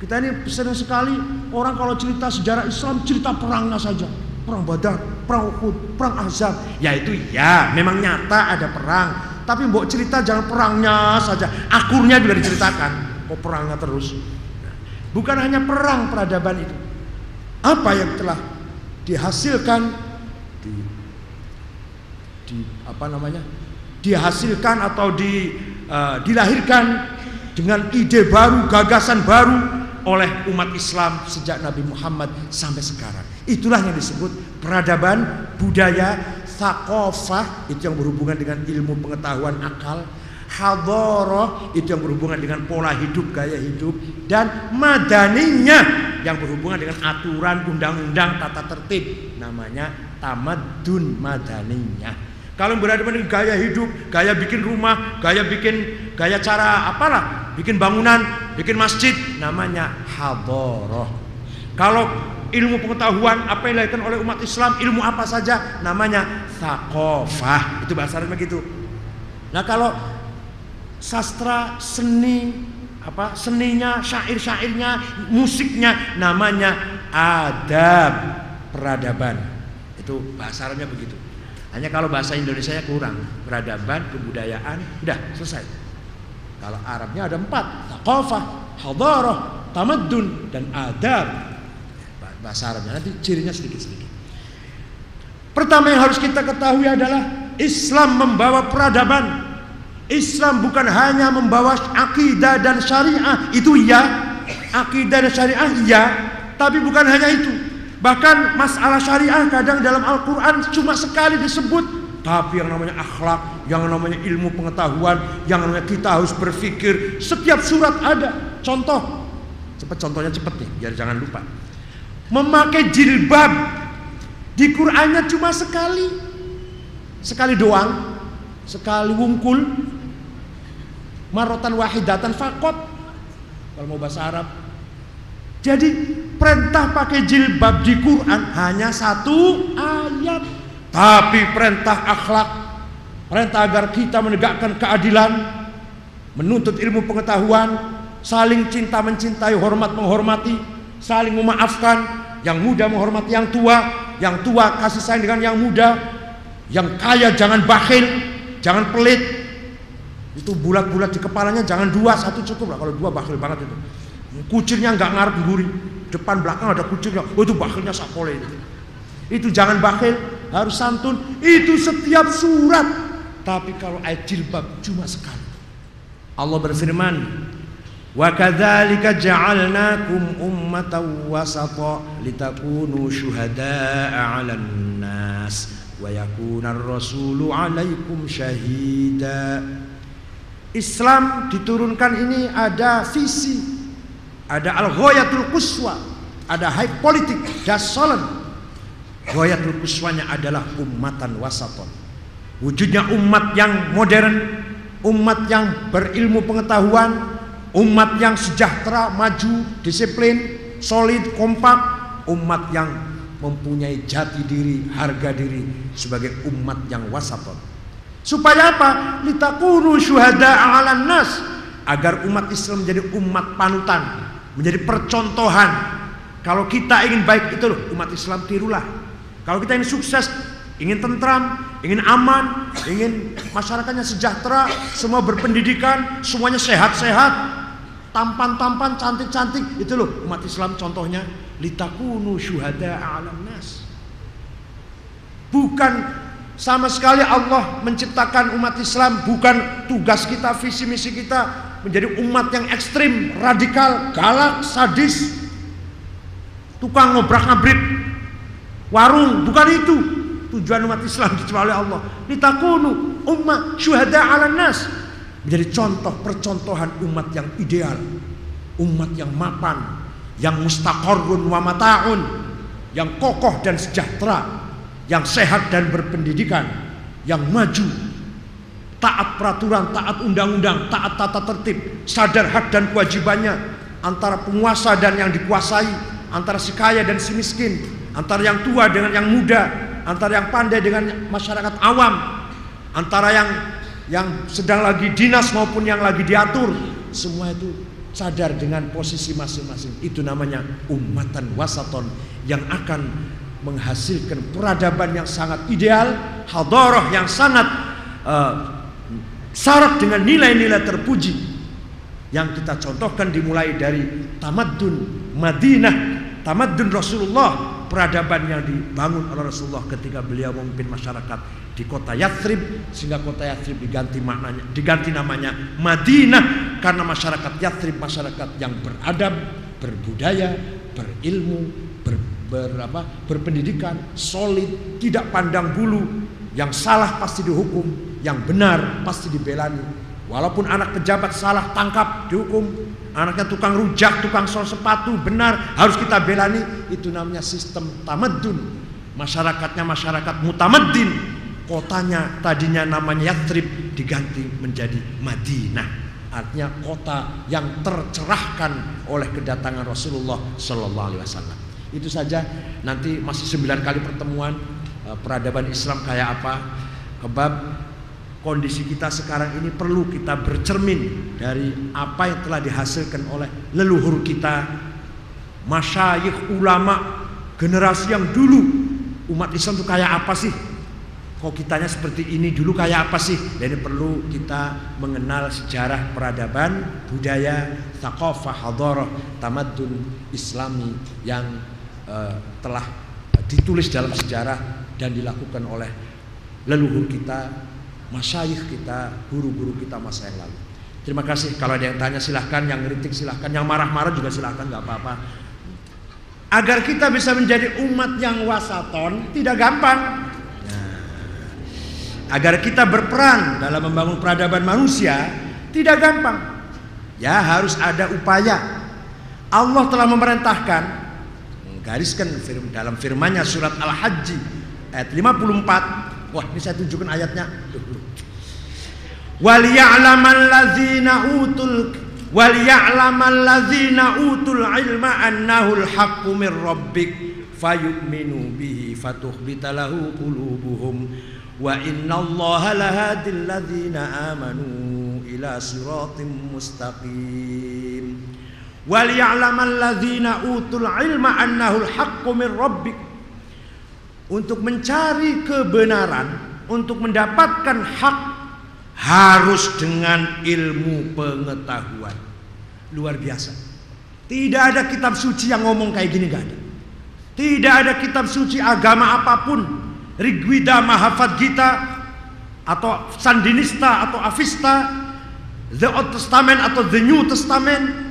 kita ini sering sekali orang kalau cerita sejarah Islam cerita perangnya saja. Perang Badar, perang Uhud, perang Azab. Ya itu ya, memang nyata ada perang. Tapi mbok cerita jangan perangnya saja, akurnya juga diceritakan. Kok perangnya terus? Bukan hanya perang peradaban itu. Apa yang telah dihasilkan di, di apa namanya? Dihasilkan atau di, uh, dilahirkan dengan ide baru, gagasan baru oleh umat Islam sejak Nabi Muhammad sampai sekarang. Itulah yang disebut peradaban, budaya, thaqafah itu yang berhubungan dengan ilmu pengetahuan akal, hadoroh itu yang berhubungan dengan pola hidup, gaya hidup dan madaninya yang berhubungan dengan aturan undang-undang tata tertib namanya tamadun madaninya. Kalau berada dengan gaya hidup, gaya bikin rumah, gaya bikin gaya cara apalah, bikin bangunan, bikin masjid, namanya hadoroh. Kalau ilmu pengetahuan apa yang dilakukan oleh umat Islam, ilmu apa saja, namanya thaqafah. Itu bahasa Arabnya gitu. Nah kalau sastra, seni, apa seninya, syair-syairnya, musiknya, namanya adab peradaban. Itu bahasa begitu. Hanya kalau bahasa Indonesia kurang, peradaban, kebudayaan, udah selesai. Kalau Arabnya ada empat, taqafah, hadarah, tamadun, dan adab. Bahasa Arabnya nanti cirinya sedikit-sedikit. Pertama yang harus kita ketahui adalah Islam membawa peradaban. Islam bukan hanya membawa akidah dan syariah, itu iya. Akidah dan syariah iya, tapi bukan hanya itu. Bahkan masalah syariah kadang dalam Al-Quran cuma sekali disebut. Tapi yang namanya akhlak, yang namanya ilmu pengetahuan, yang namanya kita harus berpikir. Setiap surat ada. Contoh. Cepat contohnya cepat nih, biar jangan lupa. Memakai jilbab. Di Qurannya cuma sekali. Sekali doang. Sekali wungkul. Marotan wahidatan fakot. Kalau mau bahasa Arab. Jadi perintah pakai jilbab di Quran hanya satu ayat. Tapi perintah akhlak, perintah agar kita menegakkan keadilan, menuntut ilmu pengetahuan, saling cinta mencintai, hormat menghormati, saling memaafkan, yang muda menghormati yang tua, yang tua kasih sayang dengan yang muda, yang kaya jangan bakhil, jangan pelit. Itu bulat-bulat di kepalanya jangan dua, satu cukup lah. Kalau dua bakhil banget itu. Kucirnya nggak ngarep guri, depan belakang ada kucirnya. Oh itu bakhilnya sapole itu. Itu jangan bakhil, harus santun. Itu setiap surat. Tapi kalau ayat jilbab cuma sekali. Allah berfirman, Wa kadzalika ja'alnakum ummatan wasata litakunu syuhada'a 'alan nas wa yakuna ar-rasulu 'alaikum syahida. Islam diturunkan ini ada visi, ada al-ghayatul quswa, ada high politik, dasolan. Ghayatul quswanya adalah ummatan wasaton. Wujudnya umat yang modern, umat yang berilmu pengetahuan, umat yang sejahtera, maju, disiplin, solid, kompak, umat yang mempunyai jati diri, harga diri sebagai umat yang wasaton. Supaya apa? Litakunu syuhada 'alan nas agar umat Islam menjadi umat panutan, menjadi percontohan. Kalau kita ingin baik itu loh, umat Islam tirulah. Kalau kita ingin sukses, ingin tentram, ingin aman, ingin masyarakatnya sejahtera, semua berpendidikan, semuanya sehat-sehat, tampan-tampan, cantik-cantik, itu loh umat Islam contohnya litakunu syuhada 'alan nas. Bukan sama sekali Allah menciptakan umat Islam bukan tugas kita, visi misi kita menjadi umat yang ekstrim, radikal, galak, sadis, tukang ngobrak-ngabrik warung, bukan itu. Tujuan umat Islam kecuali Allah. Litakunu umat syuhada 'alan nas. Menjadi contoh percontohan umat yang ideal, umat yang mapan, yang mustaqarrun wa mata'un, yang kokoh dan sejahtera, yang sehat dan berpendidikan, yang maju, taat peraturan, taat undang-undang, taat tata tertib, sadar hak dan kewajibannya antara penguasa dan yang dikuasai, antara si kaya dan si miskin, antara yang tua dengan yang muda, antara yang pandai dengan masyarakat awam, antara yang yang sedang lagi dinas maupun yang lagi diatur, semua itu sadar dengan posisi masing-masing. Itu namanya umatan wasaton yang akan menghasilkan peradaban yang sangat ideal, hadarah yang sangat uh, syarat dengan nilai-nilai terpuji. Yang kita contohkan dimulai dari tamadun Madinah, tamadun Rasulullah, peradaban yang dibangun oleh Rasulullah ketika beliau memimpin masyarakat di kota Yathrib sehingga kota Yathrib diganti maknanya diganti namanya Madinah karena masyarakat Yathrib masyarakat yang beradab, berbudaya, berilmu, ber, apa, berpendidikan, solid, tidak pandang bulu, yang salah pasti dihukum, yang benar pasti dibelani. Walaupun anak pejabat salah tangkap dihukum, anaknya tukang rujak, tukang sol sepatu benar harus kita belani. Itu namanya sistem tamadun. Masyarakatnya masyarakat mutamaddin. Kotanya tadinya namanya Yatrib diganti menjadi Madinah. Artinya kota yang tercerahkan oleh kedatangan Rasulullah Sallallahu Alaihi Wasallam. Itu saja nanti masih sembilan kali pertemuan eh, peradaban Islam kayak apa. Kebab kondisi kita sekarang ini perlu kita bercermin dari apa yang telah dihasilkan oleh leluhur kita, masyayikh ulama generasi yang dulu umat Islam itu kayak apa sih? Kok kitanya seperti ini dulu kayak apa sih? Jadi perlu kita mengenal sejarah peradaban, budaya, thaqafah, hadarah, tamadun islami yang uh, telah ditulis dalam sejarah dan dilakukan oleh leluhur kita, masyayikh kita, guru-guru kita masa yang lalu. Terima kasih. Kalau ada yang tanya silahkan, yang kritik silahkan, yang marah-marah juga silahkan, nggak apa-apa. Agar kita bisa menjadi umat yang wasaton tidak gampang. Nah, agar kita berperan dalam membangun peradaban manusia tidak gampang. Ya harus ada upaya. Allah telah memerintahkan gariskan dalam firmannya surat Al-Hajj ayat 54. Wah, ini saya tunjukkan ayatnya. Wal ya'lamal ladzina utul wal ya'lamal ladzina utul ilma annahu al-haqqu min rabbik fayu'minu bihi fatukhbita lahu qulubuhum wa innallaha lahadil ladzina amanu ila siratim mustaqim wal utul ilma annahul haqqu min rabbik untuk mencari kebenaran untuk mendapatkan hak harus dengan ilmu pengetahuan. Luar biasa. Tidak ada kitab suci yang ngomong kayak gini gak ada. Tidak ada kitab suci agama apa pun, Rigwida, Mahafad Gita, atau Sandinista atau Avista, The Old Testament atau The New Testament,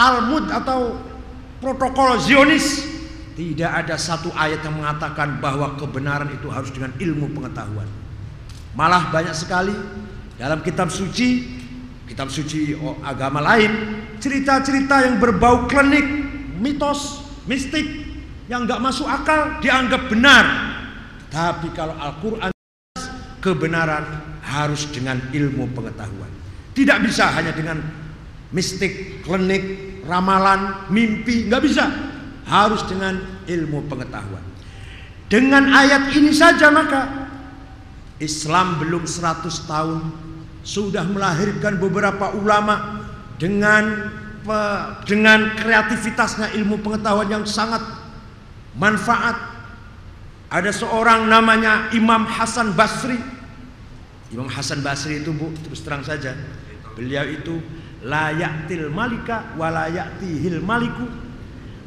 Talmud atau protokol Zionis, tidak ada satu ayat yang mengatakan bahwa kebenaran itu harus dengan ilmu pengetahuan. Malah banyak sekali dalam kitab suci, kitab suci agama lain, cerita-cerita yang berbau klinik, mitos, mistik, yang nggak masuk akal dianggap benar. Tapi kalau Al-Quran kebenaran harus dengan ilmu pengetahuan. Tidak bisa hanya dengan mistik, klinik, ramalan, mimpi, nggak bisa. Harus dengan ilmu pengetahuan. Dengan ayat ini saja maka Islam belum 100 tahun sudah melahirkan beberapa ulama dengan dengan kreativitasnya ilmu pengetahuan yang sangat manfaat. Ada seorang namanya Imam Hasan Basri. Imam Hasan Basri itu Bu, terus terang saja. Beliau itu layaktil malika walayatihil maliku.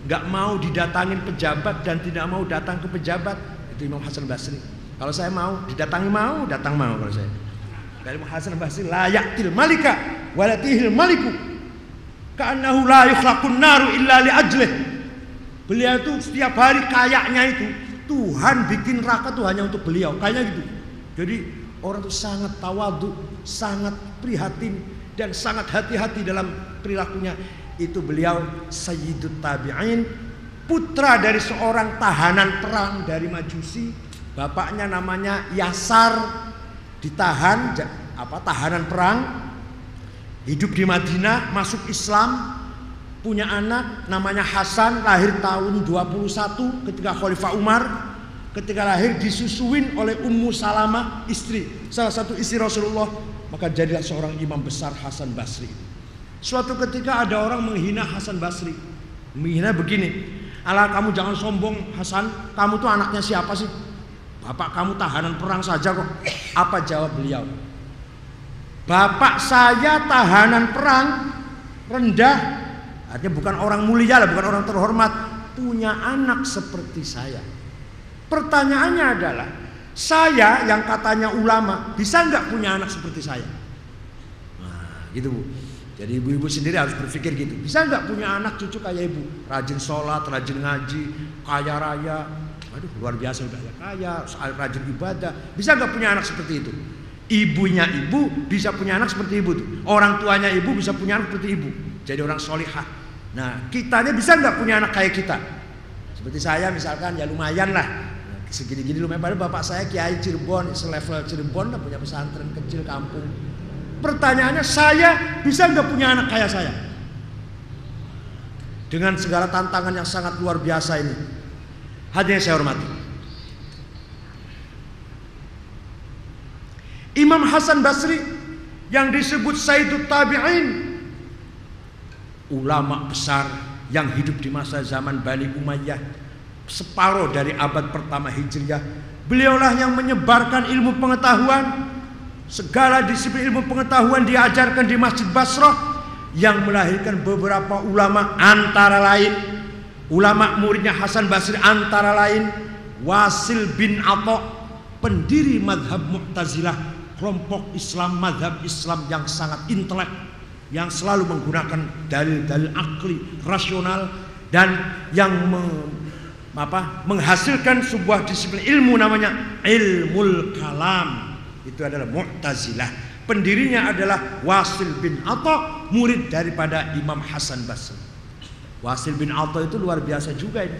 Gak mau didatangin pejabat dan tidak mau datang ke pejabat. Itu Imam Hasan Basri. Kalau saya mau, didatangi mau, datang mau kalau saya. Dari Imam Hasan Basri layaktil malika walayatihil maliku. Ka'annahu la yukhlaqun naru illa li ajlih Beliau itu setiap hari kayaknya itu Tuhan bikin neraka tuh hanya untuk beliau, kayaknya gitu. Jadi orang itu sangat tawadu, sangat prihatin dan sangat hati-hati dalam perilakunya. Itu beliau Sayyidut Tabi'in, putra dari seorang tahanan perang dari Majusi. Bapaknya namanya Yasar, ditahan apa tahanan perang, hidup di Madinah, masuk Islam, punya anak namanya Hasan lahir tahun 21 ketika Khalifah Umar ketika lahir disusuin oleh Ummu Salamah istri salah satu istri Rasulullah maka jadilah seorang imam besar Hasan Basri. Suatu ketika ada orang menghina Hasan Basri. Menghina begini Allah kamu jangan sombong Hasan. Kamu tuh anaknya siapa sih? Bapak kamu tahanan perang saja kok. Apa jawab beliau? Bapak saya tahanan perang rendah. Artinya bukan orang mulia lah, bukan orang terhormat, punya anak seperti saya. Pertanyaannya adalah, saya yang katanya ulama bisa nggak punya anak seperti saya? Nah, gitu bu. Jadi ibu-ibu sendiri harus berpikir gitu. Bisa nggak punya anak cucu kayak ibu? Rajin sholat, rajin ngaji, kaya raya. Aduh luar biasa udah ya kaya, rajin ibadah. Bisa nggak punya anak seperti itu? Ibunya ibu bisa punya anak seperti ibu tuh. Orang tuanya ibu bisa punya anak seperti ibu. Jadi orang solihah. Nah, kitanya bisa nggak punya anak kayak kita? Seperti saya misalkan ya lumayan lah. Segini-gini lumayan. Padahal bapak saya Kiai Cirebon, selevel Cirebon, punya pesantren kecil kampung. Pertanyaannya saya bisa nggak punya anak kayak saya? Dengan segala tantangan yang sangat luar biasa ini. Hadirin saya hormati. Imam Hasan Basri yang disebut Sayyidut Tabi'in ulama besar yang hidup di masa zaman Bani Umayyah separuh dari abad pertama Hijriah. Beliaulah yang menyebarkan ilmu pengetahuan. Segala disiplin ilmu pengetahuan diajarkan di Masjid Basrah yang melahirkan beberapa ulama antara lain ulama muridnya Hasan Basri antara lain Wasil bin Atta pendiri madhab Mu'tazilah kelompok Islam madhab Islam yang sangat intelek yang selalu menggunakan dalil-dalil akli rasional dan yang apa, menghasilkan sebuah disiplin ilmu namanya ilmu kalam itu adalah Mu'tazilah pendirinya adalah Wasil bin Atta murid daripada Imam Hasan Basri Wasil bin Atta itu luar biasa juga ini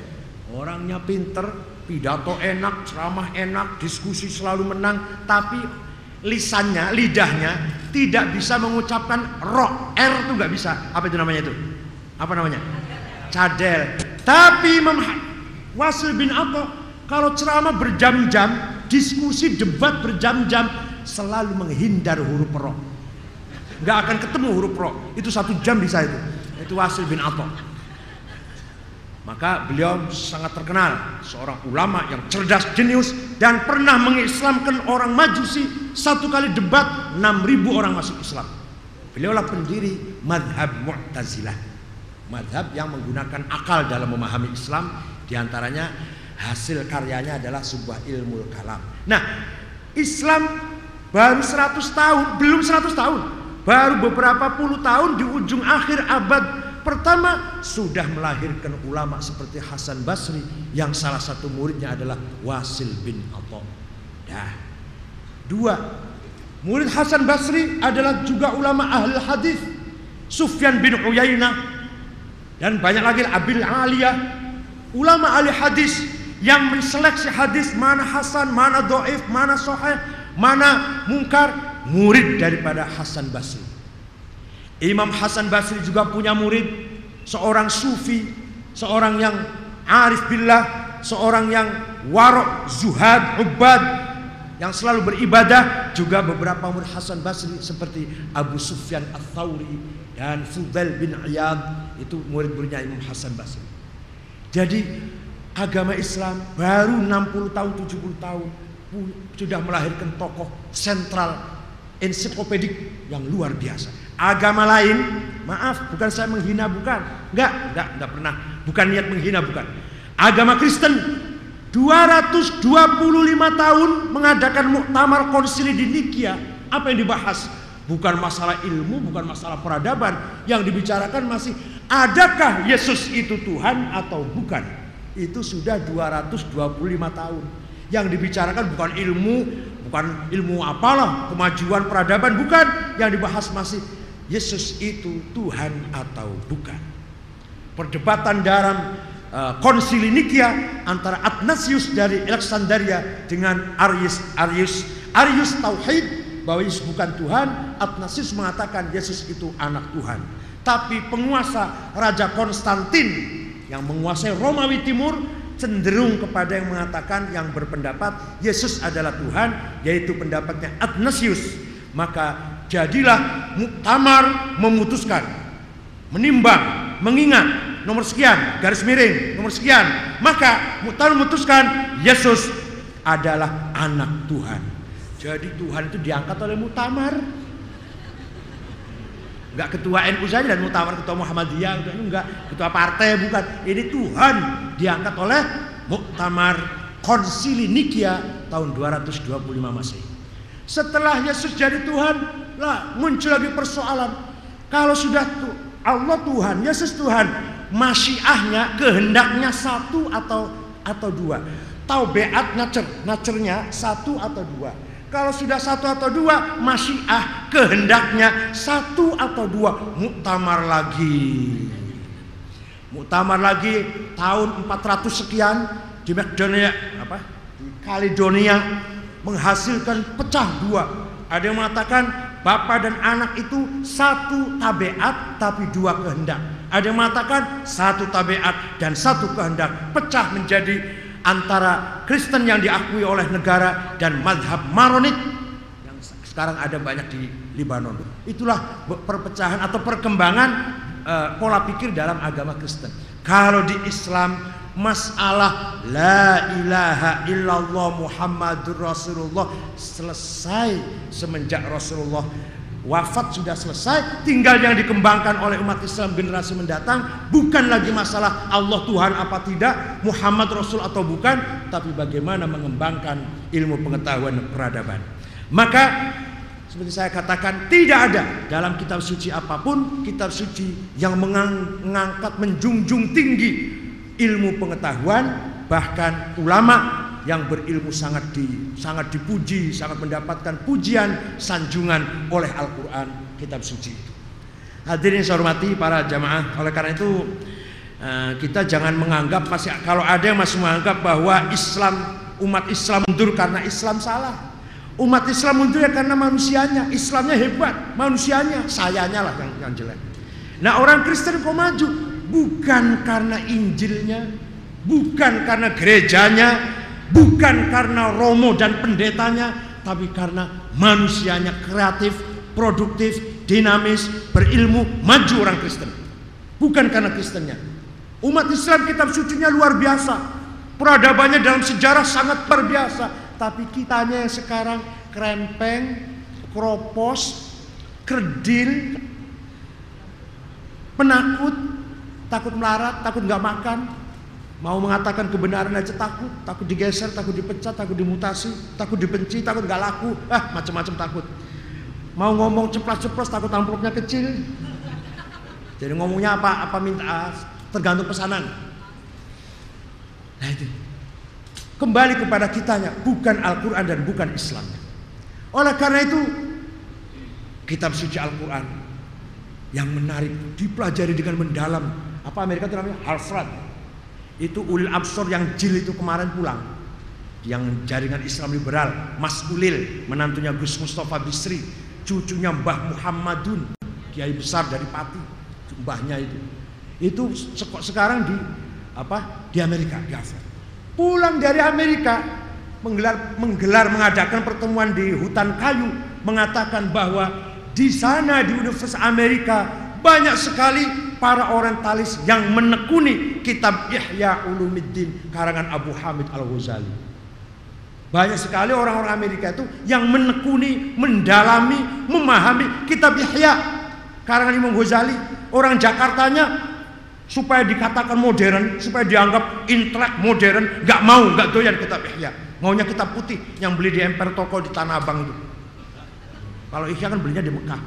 orangnya pinter pidato enak ceramah enak diskusi selalu menang tapi lisannya, lidahnya tidak bisa mengucapkan ro, r itu nggak bisa. Apa itu namanya itu? Apa namanya? Cadel. Tapi Imam Wasil bin Atta kalau ceramah berjam-jam, diskusi debat berjam-jam selalu menghindar huruf ro. Nggak akan ketemu huruf ro. Itu satu jam bisa itu. Itu Wasil bin Atta. Maka beliau sangat terkenal seorang ulama yang cerdas, jenius dan pernah mengislamkan orang Majusi satu kali debat 6000 orang masuk Islam. Beliaulah pendiri madhab Mu'tazilah. Madhab yang menggunakan akal dalam memahami Islam di antaranya hasil karyanya adalah sebuah ilmu kalam. Nah, Islam baru 100 tahun, belum 100 tahun, baru beberapa puluh tahun di ujung akhir abad Pertama, sudah melahirkan ulama seperti Hasan Basri yang salah satu muridnya adalah Wasil bin Atha. Dah. Dua, murid Hasan Basri adalah juga ulama ahli hadis Sufyan bin Uyainah dan banyak lagi Abil Aliyah ulama ahli hadis yang menseleksi hadis mana hasan, mana doif, mana sahih, mana mungkar murid daripada Hasan Basri. Imam Hasan Basri juga punya murid seorang sufi, seorang yang arif billah, seorang yang warok, zuhad, ubad yang selalu beribadah juga beberapa murid Hasan Basri seperti Abu Sufyan Ats-Tsauri dan Fudail bin Iyad itu murid-muridnya Imam Hasan Basri. Jadi agama Islam baru 60 tahun 70 tahun sudah melahirkan tokoh sentral ensiklopedik yang luar biasa agama lain, maaf, bukan saya menghina, bukan. Enggak, enggak, enggak pernah. Bukan niat menghina, bukan. Agama Kristen 225 tahun mengadakan muktamar konsili di Nikia. Apa yang dibahas? Bukan masalah ilmu, bukan masalah peradaban. Yang dibicarakan masih adakah Yesus itu Tuhan atau bukan? Itu sudah 225 tahun. Yang dibicarakan bukan ilmu, bukan ilmu apalah, kemajuan peradaban, bukan. Yang dibahas masih Yesus itu Tuhan atau bukan. Perdebatan dalam uh, konsili Nikia antara Athanasius dari Alexandria dengan Arius Arius Arius tauhid bahwa Yesus bukan Tuhan, Athanasius mengatakan Yesus itu anak Tuhan. Tapi penguasa Raja Konstantin yang menguasai Romawi Timur cenderung kepada yang mengatakan yang berpendapat Yesus adalah Tuhan, yaitu pendapatnya Athanasius. Maka jadilah muktamar memutuskan, menimbang, mengingat nomor sekian, garis miring, nomor sekian. Maka muktamar memutuskan Yesus adalah anak Tuhan. Jadi Tuhan itu diangkat oleh muktamar. Enggak ketua NU saja dan muktamar ketua Muhammadiyah itu enggak ketua partai bukan. Ini Tuhan diangkat oleh muktamar Konsili Nikia tahun 225 Masehi. Setelah Yesus jadi Tuhan, lah muncul lagi persoalan. Kalau sudah Allah Tuhan, Yesus Tuhan, masyiahnya kehendaknya satu atau atau dua. Taubeat nacer, nacernya satu atau dua. Kalau sudah satu atau dua, masyiah kehendaknya satu atau dua. Muktamar lagi. Muktamar lagi tahun 400 sekian di Makedonia apa? Di Kaledonia menghasilkan pecah dua. Ada yang mengatakan bapak dan anak itu satu tabiat tapi dua kehendak. Ada yang mengatakan satu tabiat dan satu kehendak pecah menjadi antara Kristen yang diakui oleh negara dan madhab Maronit yang sekarang ada banyak di Libanon. Itulah perpecahan atau perkembangan uh, pola pikir dalam agama Kristen. Kalau di Islam masalah la ilaha illallah Muhammadur Rasulullah selesai semenjak Rasulullah wafat sudah selesai tinggal yang dikembangkan oleh umat Islam generasi mendatang bukan lagi masalah Allah Tuhan apa tidak Muhammad Rasul atau bukan tapi bagaimana mengembangkan ilmu pengetahuan peradaban. Maka seperti saya katakan tidak ada dalam kitab suci apa pun kitab suci yang mengangkat menjunjung tinggi ilmu pengetahuan bahkan ulama yang berilmu sangat di sangat dipuji, sangat mendapatkan pujian sanjungan oleh Al-Qur'an kitab suci itu. Hadirin saya hormati para jamaah, oleh karena itu eh, kita jangan menganggap masih kalau ada yang masih menganggap bahwa Islam umat Islam mundur karena Islam salah. Umat Islam mundur ya karena manusianya, Islamnya hebat, manusianya, sayanya lah yang, yang jelek. Nah orang Kristen kok maju? bukan karena Injilnya, bukan karena gerejanya, bukan karena Romo dan pendetanya, tapi karena manusianya kreatif, produktif, dinamis, berilmu, maju orang Kristen. Bukan karena Kristennya. Umat Islam kitab sucinya luar biasa. Peradabannya dalam sejarah sangat luar biasa. Tapi kitanya yang sekarang krempeng, kropos, kerdil, penakut, takut melarat, takut nggak makan, mau mengatakan kebenaran aja takut, takut digeser, takut dipecat, takut dimutasi, takut dibenci, takut nggak laku, ah macam-macam takut. Mau ngomong ceplas-ceplos takut amplopnya kecil. Jadi ngomongnya apa? Apa minta? Ah, tergantung pesanan. Nah itu. Kembali kepada kitanya, bukan Al-Quran dan bukan Islam. Oleh karena itu, kitab suci Al-Quran yang menarik dipelajari dengan mendalam. Apa Amerika itu namanya Harvard. Itu Ulil Absor yang jil itu kemarin pulang. Yang jaringan Islam liberal, Mas Ulil, menantunya Gus Mustafa Bisri, cucunya Mbah Muhammadun, kiai besar dari Pati, mbahnya itu. Itu sekarang di apa? Di Amerika, di Harvard. Pulang dari Amerika menggelar menggelar mengadakan pertemuan di hutan kayu mengatakan bahwa di sana di Universitas Amerika banyak sekali para orientalis yang menekuni kitab Ihya Ulumuddin karangan Abu Hamid Al-Ghazali. Banyak sekali orang-orang Amerika itu yang menekuni, mendalami, memahami kitab Ihya karangan Imam Ghazali. Orang Jakartanya supaya dikatakan modern, supaya dianggap intelek modern, nggak mau, nggak doyan kitab Ihya. Maunya kitab putih yang beli di emper toko di Tanah Abang itu. Kalau Ihya kan belinya di Mekah.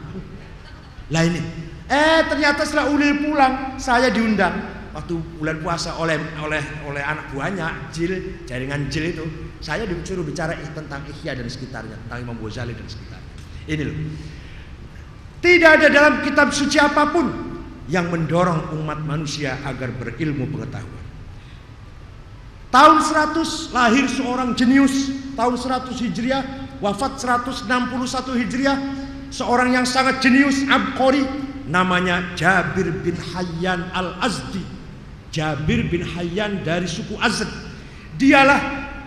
Lah ini, eh ternyata setelah Ulil pulang, saya diundang waktu bulan puasa oleh oleh oleh anak buahnya Jil, jaringan Jil itu. Saya disuruh bicara tentang Ihya dan sekitarnya, tentang Imam Ghazali dan sekitarnya. Ini loh. Tidak ada dalam kitab suci apa pun yang mendorong umat manusia agar berilmu pengetahuan. Tahun 100 lahir seorang jenius, tahun 100 Hijriah, wafat 161 Hijriah, seorang yang sangat jenius, abqori, namanya Jabir bin Hayyan Al-Azdi. Jabir bin Hayyan dari suku Azd. Dialah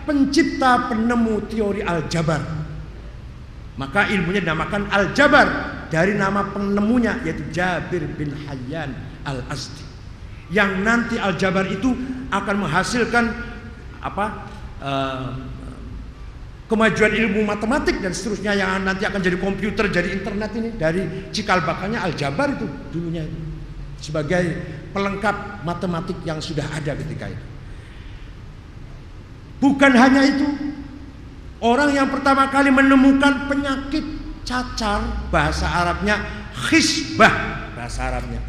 pencipta penemu teori Al-Jabar. Maka ilmunya dinamakan Al-Jabar dari nama penemunya yaitu Jabir bin Hayyan Al-Azdi. Yang nanti Al-Jabar itu akan menghasilkan apa? Uh, kemajuan ilmu matematik dan seterusnya yang nanti akan jadi komputer, jadi internet ini dari cikal bakalnya Al-Jabar itu dulunya itu. Sebagai pelengkap matematik yang sudah ada ketika itu. Bukan hanya itu, orang yang pertama kali menemukan penyakit cacar bahasa Arabnya khisbah bahasa Arabnya.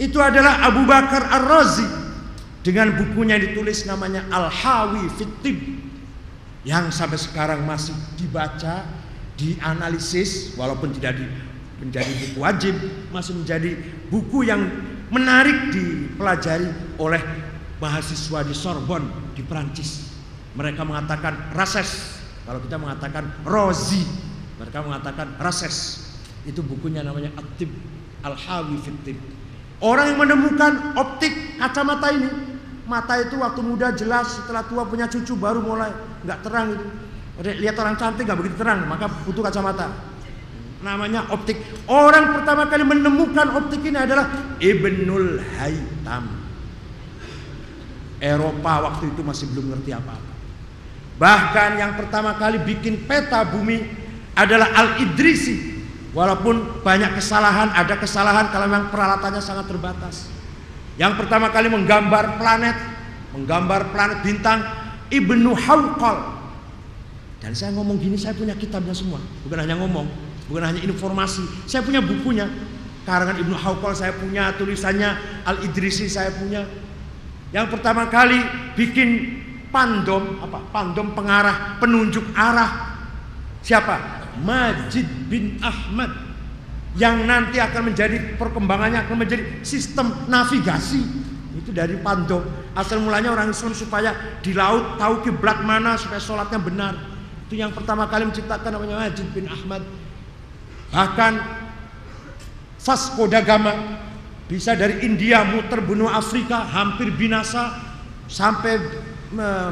Itu adalah Abu Bakar Ar-Razi dengan bukunya yang ditulis namanya Al-Hawi Fitib yang sampai sekarang masih dibaca dianalisis walaupun tidak di, menjadi buku wajib masih menjadi buku yang menarik dipelajari oleh mahasiswa di Sorbonne di Perancis mereka mengatakan rases kalau kita mengatakan rozi mereka mengatakan rases. Itu bukunya namanya Atib Al-Hawi Fitib. Orang yang menemukan optik kacamata ini, mata itu waktu muda jelas, setelah tua punya cucu baru mulai nggak terang itu. Lihat orang cantik nggak begitu terang, maka butuh kacamata. Namanya optik. Orang pertama kali menemukan optik ini adalah Ibnul Haytham. Eropa waktu itu masih belum ngerti apa-apa. Bahkan yang pertama kali bikin peta bumi adalah Al-Idrisi. Walaupun banyak kesalahan, ada kesalahan kalau memang peralatannya sangat terbatas. Yang pertama kali menggambar planet, menggambar planet bintang Ibnu Hawqal. Dan saya ngomong gini, saya punya kitabnya semua. Bukan hanya ngomong, bukan hanya informasi. Saya punya bukunya. Karangan Ibnu Hawqal saya punya, tulisannya Al-Idrisi saya punya. Yang pertama kali bikin pandom apa? Pandom pengarah, penunjuk arah. Siapa? Majid bin Ahmad yang nanti akan menjadi perkembangannya akan menjadi sistem navigasi. Itu dari Pando asal mulanya orang Islam supaya di laut tahu kiblat mana supaya sholatnya benar. Itu yang pertama kali menciptakan namanya Majid bin Ahmad. Bahkan Vasco da Gama bisa dari India muter benua Afrika hampir binasa sampai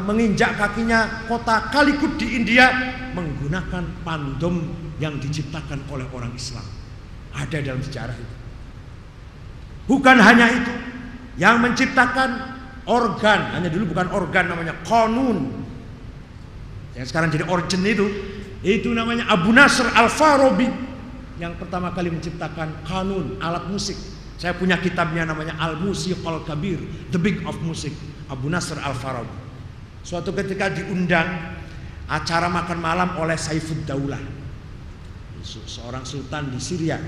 menginjak kakinya kota Kalikut di India menggunakan pandom yang diciptakan oleh orang Islam. Ada dalam sejarah itu. Bukan hanya itu, Yang menciptakan organ, hanya dulu bukan organ namanya konun. Yang sekarang jadi organ itu, itu namanya Abu Nasr Al-Farabi yang pertama kali menciptakan kanun alat musik. Saya punya kitabnya namanya Al-Musiqal Kabir, The Big of Music, Abu Nasr Al-Farabi. Suatu ketika diundang acara makan malam oleh Saifud Daulah. Seorang sultan di Syria.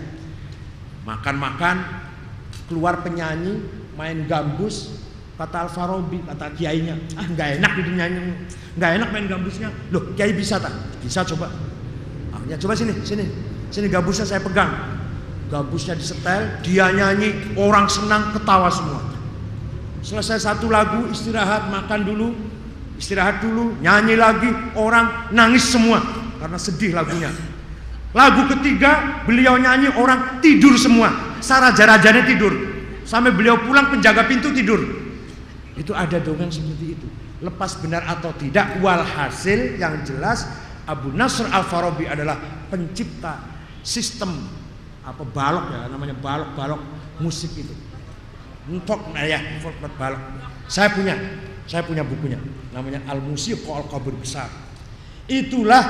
Makan-makan keluar penyanyi main gambus kata Al Farabi kata kiainya. Ah nggak enak di nyanyi. Nggak enak main gambusnya. Loh kiai bisa tak? Bisa coba. Ah, ya coba sini sini. Sini gambusnya saya pegang. Gambusnya disetel dia nyanyi orang senang ketawa semua. Selesai satu lagu istirahat makan dulu. Istirahat dulu nyanyi lagi orang nangis semua. Karena sedih lagunya lagu ketiga beliau nyanyi orang tidur semua saraja-rajanya tidur sampai beliau pulang penjaga pintu tidur itu ada dongeng seperti itu. Lepas benar atau tidak, walhasil yang jelas Abu Nasr Al-Farabi adalah pencipta sistem apa balok ya namanya balok-balok musik itu. Untuk nah ya, balok. Saya punya, saya punya bukunya. Namanya Al-Musiq Al-Qabr Besar. Itulah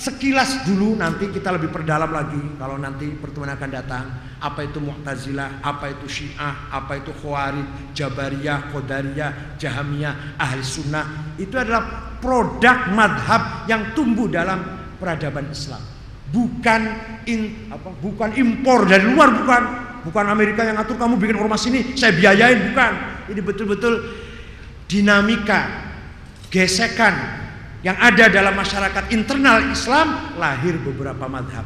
sekilas dulu nanti kita lebih perdalam lagi kalau nanti pertemuan akan datang. Apa itu Mu'tazilah, apa itu Syiah, apa itu Khawarij, Jabariyah, Qadariyah, Jahamiyah, Ahli Sunnah. Itu adalah produk madhab yang tumbuh dalam peradaban Islam. Bukan in, apa, bukan impor dari luar bukan. Bukan Amerika yang atur kamu bikin ormas ini saya biayain bukan. Ini betul-betul dinamika gesekan yang ada dalam masyarakat internal Islam lahir beberapa madhab.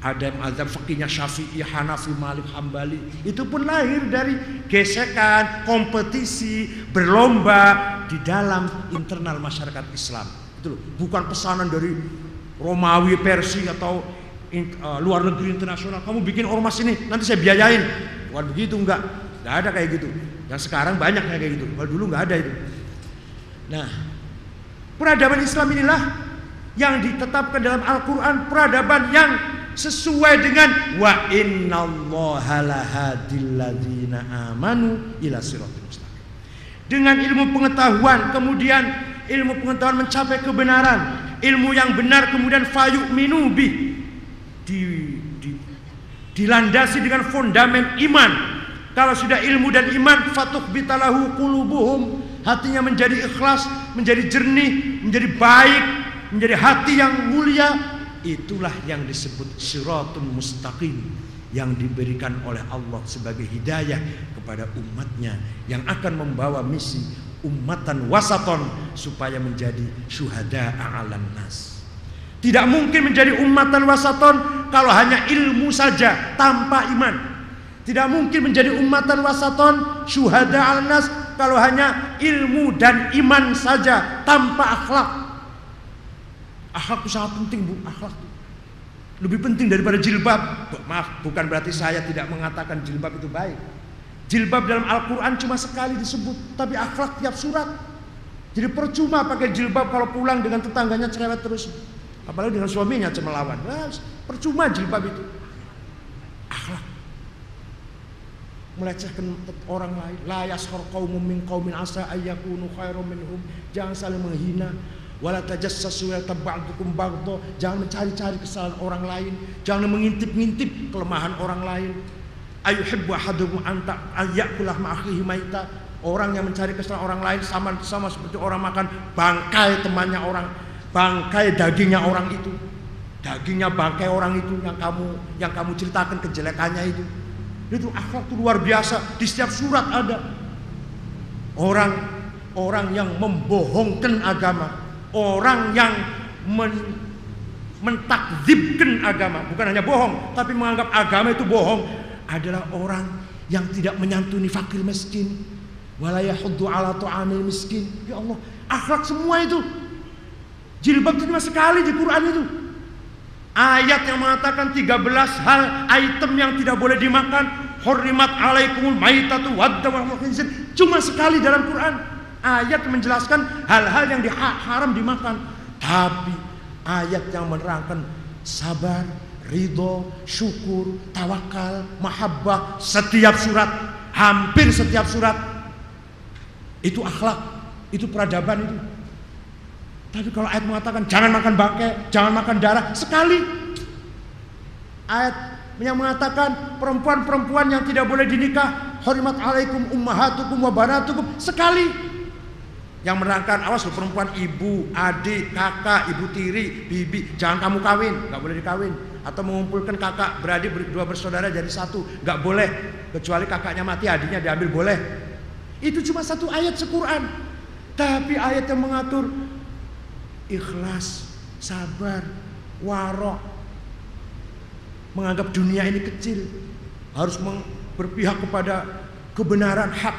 Ada madhab fakihnya Syafi'i, Hanafi, Malik, Hambali. Itu pun lahir dari gesekan, kompetisi, berlomba di dalam internal masyarakat Islam. Itu loh, bukan pesanan dari Romawi, Persia atau uh, luar negeri internasional. Kamu bikin ormas ini nanti saya biayain. Bukan begitu enggak. Enggak ada kayak gitu. Yang sekarang banyak kayak gitu. Kalau dulu enggak ada itu. Nah Peradaban Islam inilah yang ditetapkan dalam Al-Quran peradaban yang sesuai dengan wa lahadilladzina amanu ila siratal mustaqim. Dengan ilmu pengetahuan kemudian ilmu pengetahuan mencapai kebenaran, ilmu yang benar kemudian fayu minubi di, di, dilandasi dengan fondamen iman. Kalau sudah ilmu dan iman fatuk bitalahu qulubuhum hatinya menjadi ikhlas, menjadi jernih, menjadi baik, menjadi hati yang mulia, itulah yang disebut siratul mustaqim yang diberikan oleh Allah sebagai hidayah kepada umatnya yang akan membawa misi umatan wasaton supaya menjadi syuhada a'alan nas. Tidak mungkin menjadi umatan wasaton kalau hanya ilmu saja tanpa iman. Tidak mungkin menjadi umatan wasaton syuhada al nas kalau hanya ilmu dan iman saja tanpa akhlak. Akhlak itu sangat penting bu, akhlak itu. Lebih penting daripada jilbab. Maaf, bukan berarti saya tidak mengatakan jilbab itu baik. Jilbab dalam Al-Quran cuma sekali disebut, tapi akhlak tiap surat. Jadi percuma pakai jilbab kalau pulang dengan tetangganya cerewet terus. Apalagi dengan suaminya cemelawan. Nah, percuma jilbab itu. Akhlak melecehkan orang lain. La yashar qaumun min qaumin asa ayyakunu khairum minhum. Jangan saling menghina. Wala tajassasu wa tab'dukum baghdha jangan mencari-cari kesalahan orang lain. Jangan mengintip-ngintip kelemahan orang lain. Ayuhibbu ahadukum anta ayyakulah ma'akhihi maita. Orang yang mencari kesalahan orang lain sama sama seperti orang makan bangkai temannya orang bangkai dagingnya orang itu. Dagingnya bangkai orang itu yang kamu yang kamu ceritakan kejelekannya itu itu akhlak itu luar biasa. Di setiap surat ada. Orang orang yang membohongkan agama, orang yang men, mentakzibkan agama, bukan hanya bohong, tapi menganggap agama itu bohong adalah orang yang tidak menyantuni fakir miskin, walayahuddu ala tu'amil miskin. Ya Allah, akhlak semua itu. Jilbab itu cuma sekali di Quran itu. Ayat yang mengatakan 13 hal item yang tidak boleh dimakan. Hurrimat alaikumul maitatu khinzir. Cuma sekali dalam Quran. Ayat menjelaskan hal-hal yang haram dimakan. Tapi ayat yang menerangkan sabar, ridho, syukur, tawakal, mahabbah. Setiap surat, hampir setiap surat Itu akhlak, itu peradaban itu. Tapi kalau ayat mengatakan jangan makan bangkai, jangan makan darah sekali. Ayat yang mengatakan perempuan-perempuan yang tidak boleh dinikah, horimat alaikum ummahatukum wa banatukum sekali. Yang menerangkan awas loh perempuan ibu, adik, kakak, ibu tiri, bibi, jangan kamu kawin, nggak boleh dikawin. Atau mengumpulkan kakak beradik dua bersaudara jadi satu, nggak boleh. Kecuali kakaknya mati, adiknya diambil boleh. Itu cuma satu ayat sequran. Tapi ayat yang mengatur ikhlas, sabar, warok, menganggap dunia ini kecil, harus berpihak kepada kebenaran hak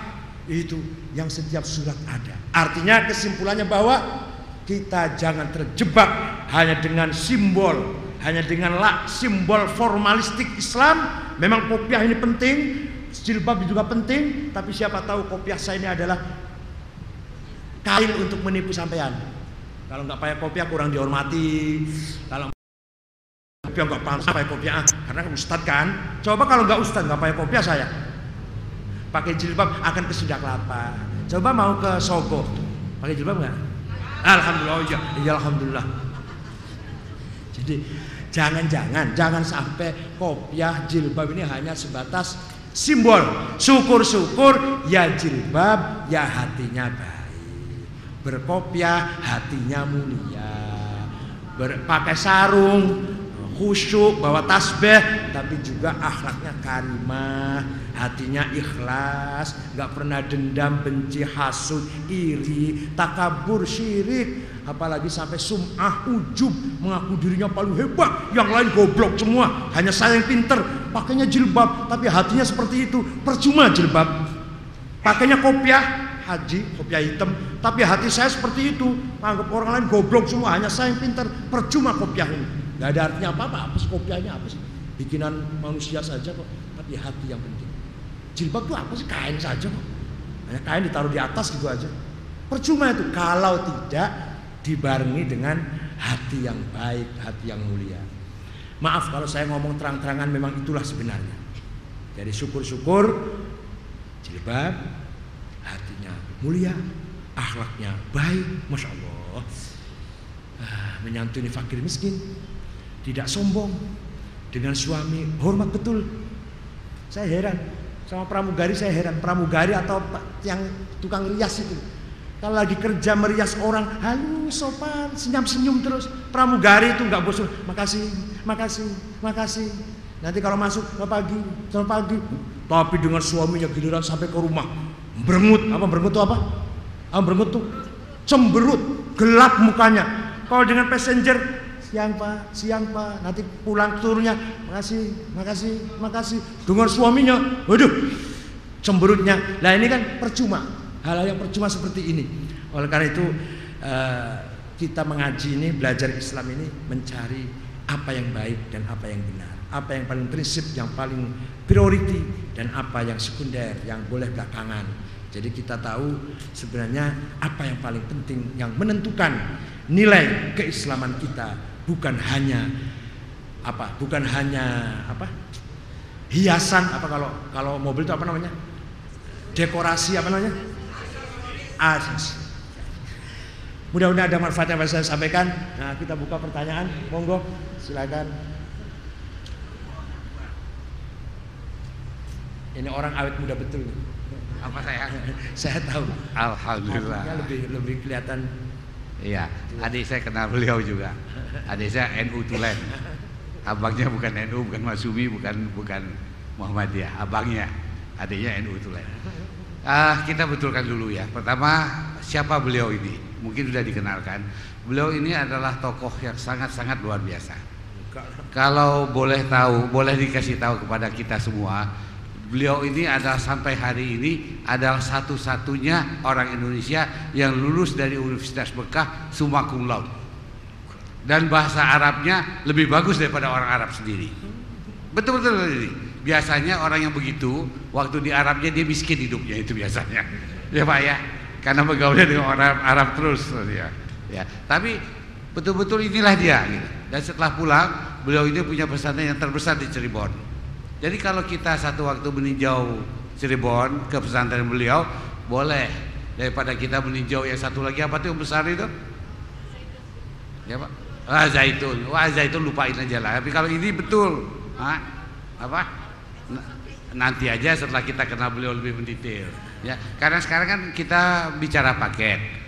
itu yang setiap surat ada. Artinya kesimpulannya bahwa kita jangan terjebak hanya dengan simbol, hanya dengan lak simbol formalistik Islam. Memang kopiah ini penting, jilbab juga penting, tapi siapa tahu kopiah saya ini adalah kain untuk menipu sampean. Kalau nggak pakai kopiah kurang dihormati. Kalau kopiah nggak pantas pakai kopiah, karena ustad kan. Coba kalau nggak ustad nggak pakai kopiah saya, pakai jilbab akan ke Sunda Kelapa. Coba mau ke Sogo, pakai jilbab nggak? Alhamdulillah, oh iya, iya alhamdulillah. Jadi jangan-jangan, jangan sampai kopiah jilbab ini hanya sebatas simbol. Syukur-syukur ya jilbab, ya hatinya baik berkopiah hatinya mulia. Berpakai sarung khusyuk bawa tasbih tapi juga akhlaknya karimah hatinya ikhlas nggak pernah dendam benci hasud iri takabur syirik. Apalagi sampai sum'ah ujub mengaku dirinya paling hebat yang lain goblok semua. Hanya saya yang pinter pakainya jilbab tapi hatinya seperti itu. Percuma jilbab. Pakainya kopiah haji, kopiah hitam, tapi hati saya seperti itu. Anggap orang lain goblok semua, hanya saya yang pintar. Percuma kopiah ini. Gak ada artinya apa-apa, apa sih kopiahnya apa sih? Bikinan manusia saja kok, tapi hati yang penting. Jilbab itu apa sih? Kain saja kok. Hanya kain ditaruh di atas gitu aja. Percuma itu kalau tidak dibarengi dengan hati yang baik, hati yang mulia. Maaf kalau saya ngomong terang-terangan memang itulah sebenarnya. Jadi syukur-syukur jilbab mulia, akhlaknya baik, masya Allah. Ah, menyantuni fakir miskin, tidak sombong, dengan suami hormat betul. Saya heran sama pramugari, saya heran pramugari atau yang tukang rias itu. Kalau lagi kerja merias orang, halus, sopan, senyum-senyum terus. Pramugari itu nggak bosan. Makasih, makasih, makasih. Nanti kalau masuk, selamat pagi, selamat pagi. Tapi dengan suaminya giliran sampai ke rumah, Berengut, apa berengut itu apa? Apa berengut tuh cemberut, gelap mukanya. Kalau dengan passenger siang pak, siang pak, nanti pulang turunnya, makasih, makasih, makasih. Dengan suaminya, waduh, cemberutnya. Nah ini kan percuma, hal-hal yang percuma seperti ini. Oleh karena itu uh, kita mengaji ini, belajar Islam ini mencari apa yang baik dan apa yang benar, apa yang paling prinsip, yang paling priority dan apa yang sekunder, yang boleh belakangan. Jadi kita tahu sebenarnya apa yang paling penting yang menentukan nilai keislaman kita bukan hanya apa? Bukan hanya apa? Hiasan apa kalau kalau mobil itu apa namanya? Dekorasi apa namanya? Asis. Mudah-mudahan ada manfaat yang saya sampaikan. Nah, kita buka pertanyaan. Monggo, silakan. Ini orang awet muda betul. Apa saya? saya tahu. Alhamdulillah. lebih lebih kelihatan. Iya, adik saya kenal beliau juga. Adik saya NU Tulen. Abangnya bukan NU, bukan Masumi, bukan bukan Muhammadiyah. Abangnya, adiknya NU Tulen. Uh, kita betulkan dulu ya. Pertama, siapa beliau ini? Mungkin sudah dikenalkan. Beliau ini adalah tokoh yang sangat-sangat luar biasa. Kalau boleh tahu, boleh dikasih tahu kepada kita semua, Beliau ini adalah sampai hari ini adalah satu-satunya orang Indonesia yang lulus dari Universitas Mekah summa cum laude. Dan bahasa Arabnya lebih bagus daripada orang Arab sendiri. Betul-betul ini. Biasanya orang yang begitu waktu di Arabnya dia miskin hidupnya itu biasanya. Ya Pak ya. Karena bergaulnya dengan orang Arab terus ya. Ya, tapi betul-betul inilah dia gitu. Dan setelah pulang, beliau ini punya pesantren yang terbesar di Cirebon. Jadi kalau kita satu waktu meninjau Cirebon ke pesantren beliau, boleh. Daripada kita meninjau yang satu lagi apa tuh yang besar itu? Ya pak. Ah zaitun. Wah zaitun lupain aja lah. Tapi kalau ini betul. Ah apa? Nanti aja setelah kita kenal beliau lebih mendetail. Ya karena sekarang kan kita bicara paket.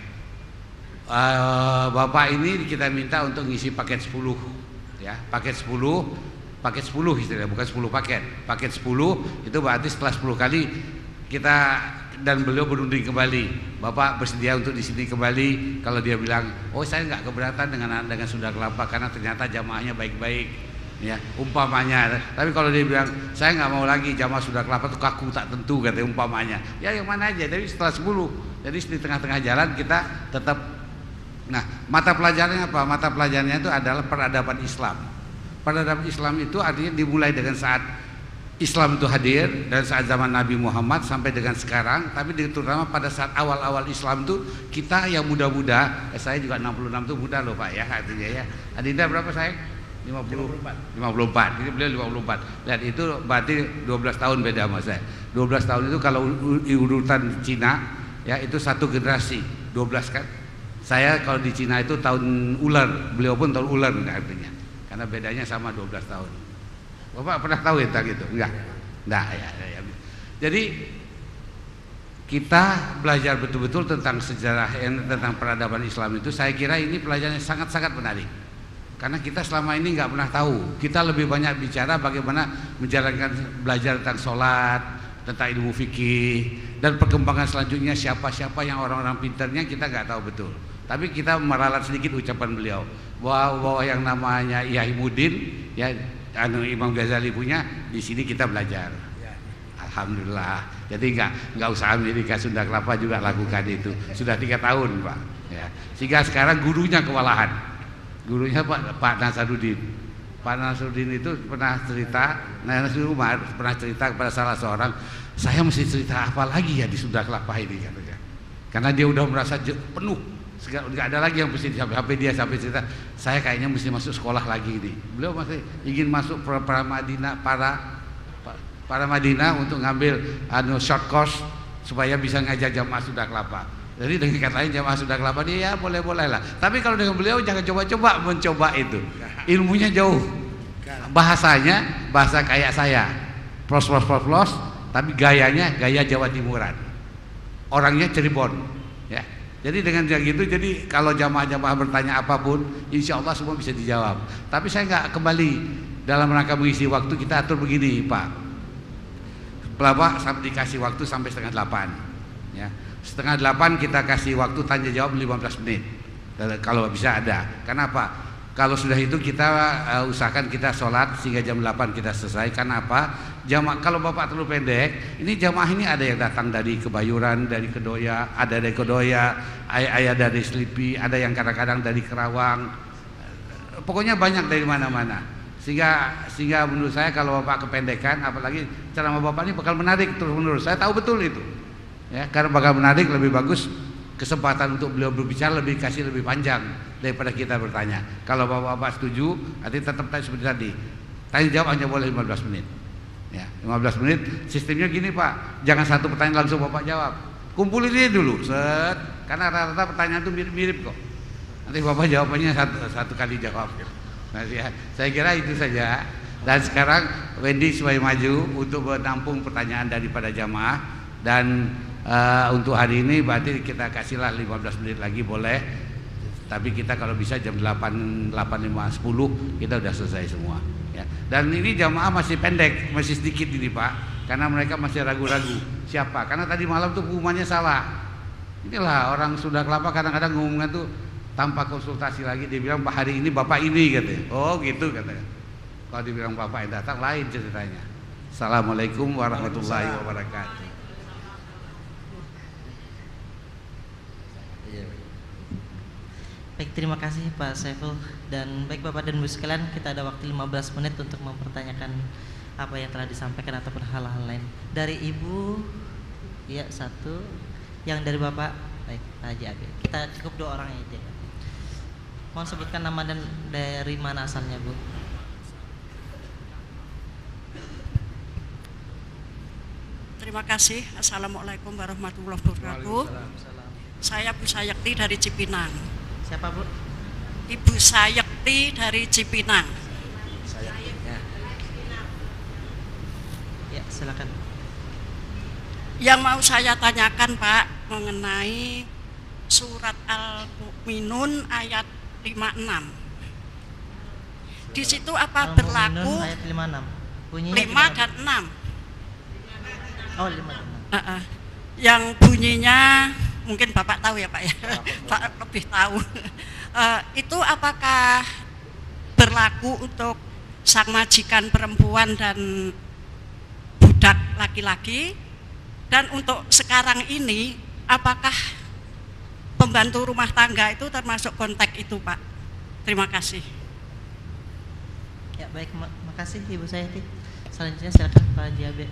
Uh, bapak ini kita minta untuk ngisi paket 10 ya paket 10 paket 10 istilahnya bukan 10 paket. Paket 10 itu berarti setelah 10 kali kita dan beliau berunding kembali. Bapak bersedia untuk di sini kembali? Kalau dia bilang oh saya nggak keberatan dengan dengan sudah kelapa karena ternyata jamaahnya baik-baik ya umpamanya. Tapi kalau dia bilang saya nggak mau lagi jamaah sudah kelapa itu kaku tak tentu kata umpamanya. Ya yang mana aja tapi setelah 10 jadi di tengah-tengah jalan kita tetap nah mata pelajarannya apa? Mata pelajarannya itu adalah peradaban Islam peradaban Islam itu artinya dimulai dengan saat Islam itu hadir dan saat zaman Nabi Muhammad sampai dengan sekarang tapi terutama pada saat awal-awal Islam itu kita yang muda-muda eh, saya juga 66 itu muda loh Pak ya artinya ya Adinda berapa saya 50 54. 54. Jadi beliau 54. Lihat itu berarti 12 tahun beda sama saya. 12 tahun itu kalau urutan Cina ya itu satu generasi. 12 kan. Saya kalau di Cina itu tahun ular, beliau pun tahun ular artinya. Karena bedanya sama 12 tahun. Bapak pernah tahu ya gitu? Enggak. Enggak ya, ya, ya. Jadi kita belajar betul-betul tentang sejarah tentang peradaban Islam itu saya kira ini pelajaran yang sangat-sangat menarik. Karena kita selama ini nggak pernah tahu. Kita lebih banyak bicara bagaimana menjalankan belajar tentang sholat, tentang ilmu fikih dan perkembangan selanjutnya siapa-siapa yang orang-orang pintarnya kita nggak tahu betul. Tapi kita meralat sedikit ucapan beliau bahwa, bahwa yang namanya Yahimudin ya anu Imam Ghazali punya di sini kita belajar. Alhamdulillah. Jadi nggak nggak usah Amerika Sunda Kelapa juga lakukan itu. Sudah tiga tahun pak. Ya. Sehingga sekarang gurunya kewalahan gurunya Pak Pak Nasarudin. Pak Nasarudin itu pernah cerita, nah Nasrudin Umar pernah cerita kepada salah seorang, saya mesti cerita apa lagi ya di Sunda Kelapa ini katanya. Karena dia udah merasa penuh, nggak ada lagi yang mesti HP dia sampai cerita, saya kayaknya mesti masuk sekolah lagi ini. Beliau masih ingin masuk para, para Madinah para para Madinah untuk ngambil anu short course supaya bisa ngajar jamaah Sunda Kelapa. Jadi dengan kata lain jamaah sudah kelapa dia ya boleh-boleh lah. Tapi kalau dengan beliau jangan coba-coba mencoba itu. Ilmunya jauh. Bahasanya bahasa kayak saya. Plos plos plos plos tapi gayanya gaya Jawa Timuran. Orangnya Cirebon. Jadi dengan gitu jadi kalau jamaah-jamaah bertanya apa pun, insya Allah semua bisa dijawab. Tapi saya nggak kembali dalam rangka mengisi waktu kita atur begini, Pak. Bapak sampai dikasih waktu sampai setengah delapan. Ya setengah delapan kita kasih waktu tanya jawab 15 menit kalau bisa ada kenapa kalau sudah itu kita uh, usahakan kita sholat sehingga jam 8 kita selesai karena apa jamaah kalau bapak terlalu pendek ini jamaah ini ada yang datang dari Kebayuran dari Kedoya ada dari Kedoya ayah dari Selipi ada yang kadang-kadang dari Kerawang. Pokoknya banyak dari mana-mana. Sehingga sehingga menurut saya kalau bapak kependekan apalagi ceramah bapak ini bakal menarik terus menerus saya tahu betul itu. Ya karena bakal menarik lebih bagus kesempatan untuk beliau berbicara lebih kasih lebih panjang daripada kita bertanya. Kalau bapak-bapak setuju nanti tetap tanya seperti tadi. Tanya jawab hanya boleh 15 menit ya 15 menit sistemnya gini pak. Jangan satu pertanyaan langsung bapak jawab. Kumpulin ini dulu set. Karena rata-rata pertanyaan itu mirip-mirip kok. Nanti bapak jawabannya satu, satu kali jawab. Nah, ya, saya kira itu saja. Dan sekarang Wendy supaya maju untuk menampung pertanyaan daripada jamaah. Dan uh, untuk hari ini berarti kita kasihlah 15 menit lagi boleh. Tapi kita kalau bisa jam 8 8 5 10 kita udah selesai semua ya. Dan ini jamaah masih pendek, masih sedikit ini Pak, karena mereka masih ragu-ragu siapa. Karena tadi malam tuh pengumumannya salah. Inilah orang sudah kelapa kadang-kadang ngomongnya tuh tanpa konsultasi lagi dia bilang Pak hari ini Bapak ini katanya. Oh gitu katanya. Kalau dibilang Bapak yang datang lain ceritanya. Assalamualaikum warahmatullahi wabarakatuh. Baik, terima kasih Pak Saiful dan baik Bapak dan Ibu sekalian, kita ada waktu 15 menit untuk mempertanyakan apa yang telah disampaikan ataupun hal-hal lain. Dari Ibu ya satu, yang dari Bapak baik Haji Abi. Kita cukup dua orang aja. Mohon sebutkan nama dan dari mana asalnya, Bu. terima kasih. Assalamualaikum warahmatullahi wabarakatuh. Saya Bu Sayekti dari Cipinang. Siapa Bu? Ibu Sayekti dari Cipinang. Ya, silakan. Yang mau saya tanyakan Pak mengenai surat Al-Mu'minun ayat 56. Di situ apa berlaku ayat 56. Bunyinya 5 gimana? dan 6? Oh, 5 dan 6. Ah, ah. Yang bunyinya mungkin Bapak tahu ya Pak ya. Pak lebih tahu. Eh, itu apakah berlaku untuk sang majikan perempuan dan budak laki-laki? Dan untuk sekarang ini apakah pembantu rumah tangga itu termasuk konteks itu Pak? Terima kasih. Ya, baik, ma- makasih Ibu Sayati. Selanjutnya silakan Pak Jabe.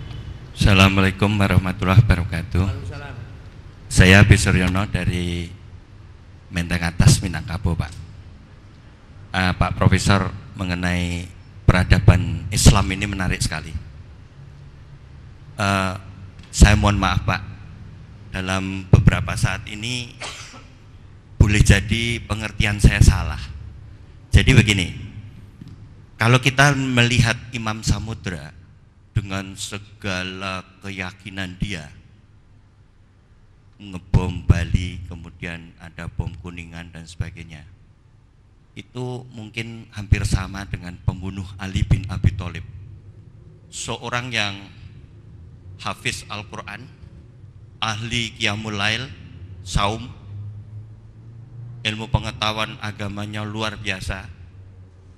Assalamualaikum warahmatullahi wabarakatuh. Saya Bisuryono dari Menteng Atas Minangkabau, Pak. Eh, Pak Profesor mengenai peradaban Islam ini menarik sekali. Eh, saya mohon maaf, Pak. Dalam beberapa saat ini boleh jadi pengertian saya salah. Jadi begini, kalau kita melihat Imam Samudra dengan segala keyakinan dia ngebom Bali, kemudian ada bom Kuningan dan sebagainya. Itu mungkin hampir sama dengan pembunuh Ali bin Abi Thalib. Seorang yang hafiz Al-Qur'an, ahli qiyamul lail, saum, ilmu pengetahuan agamanya luar biasa,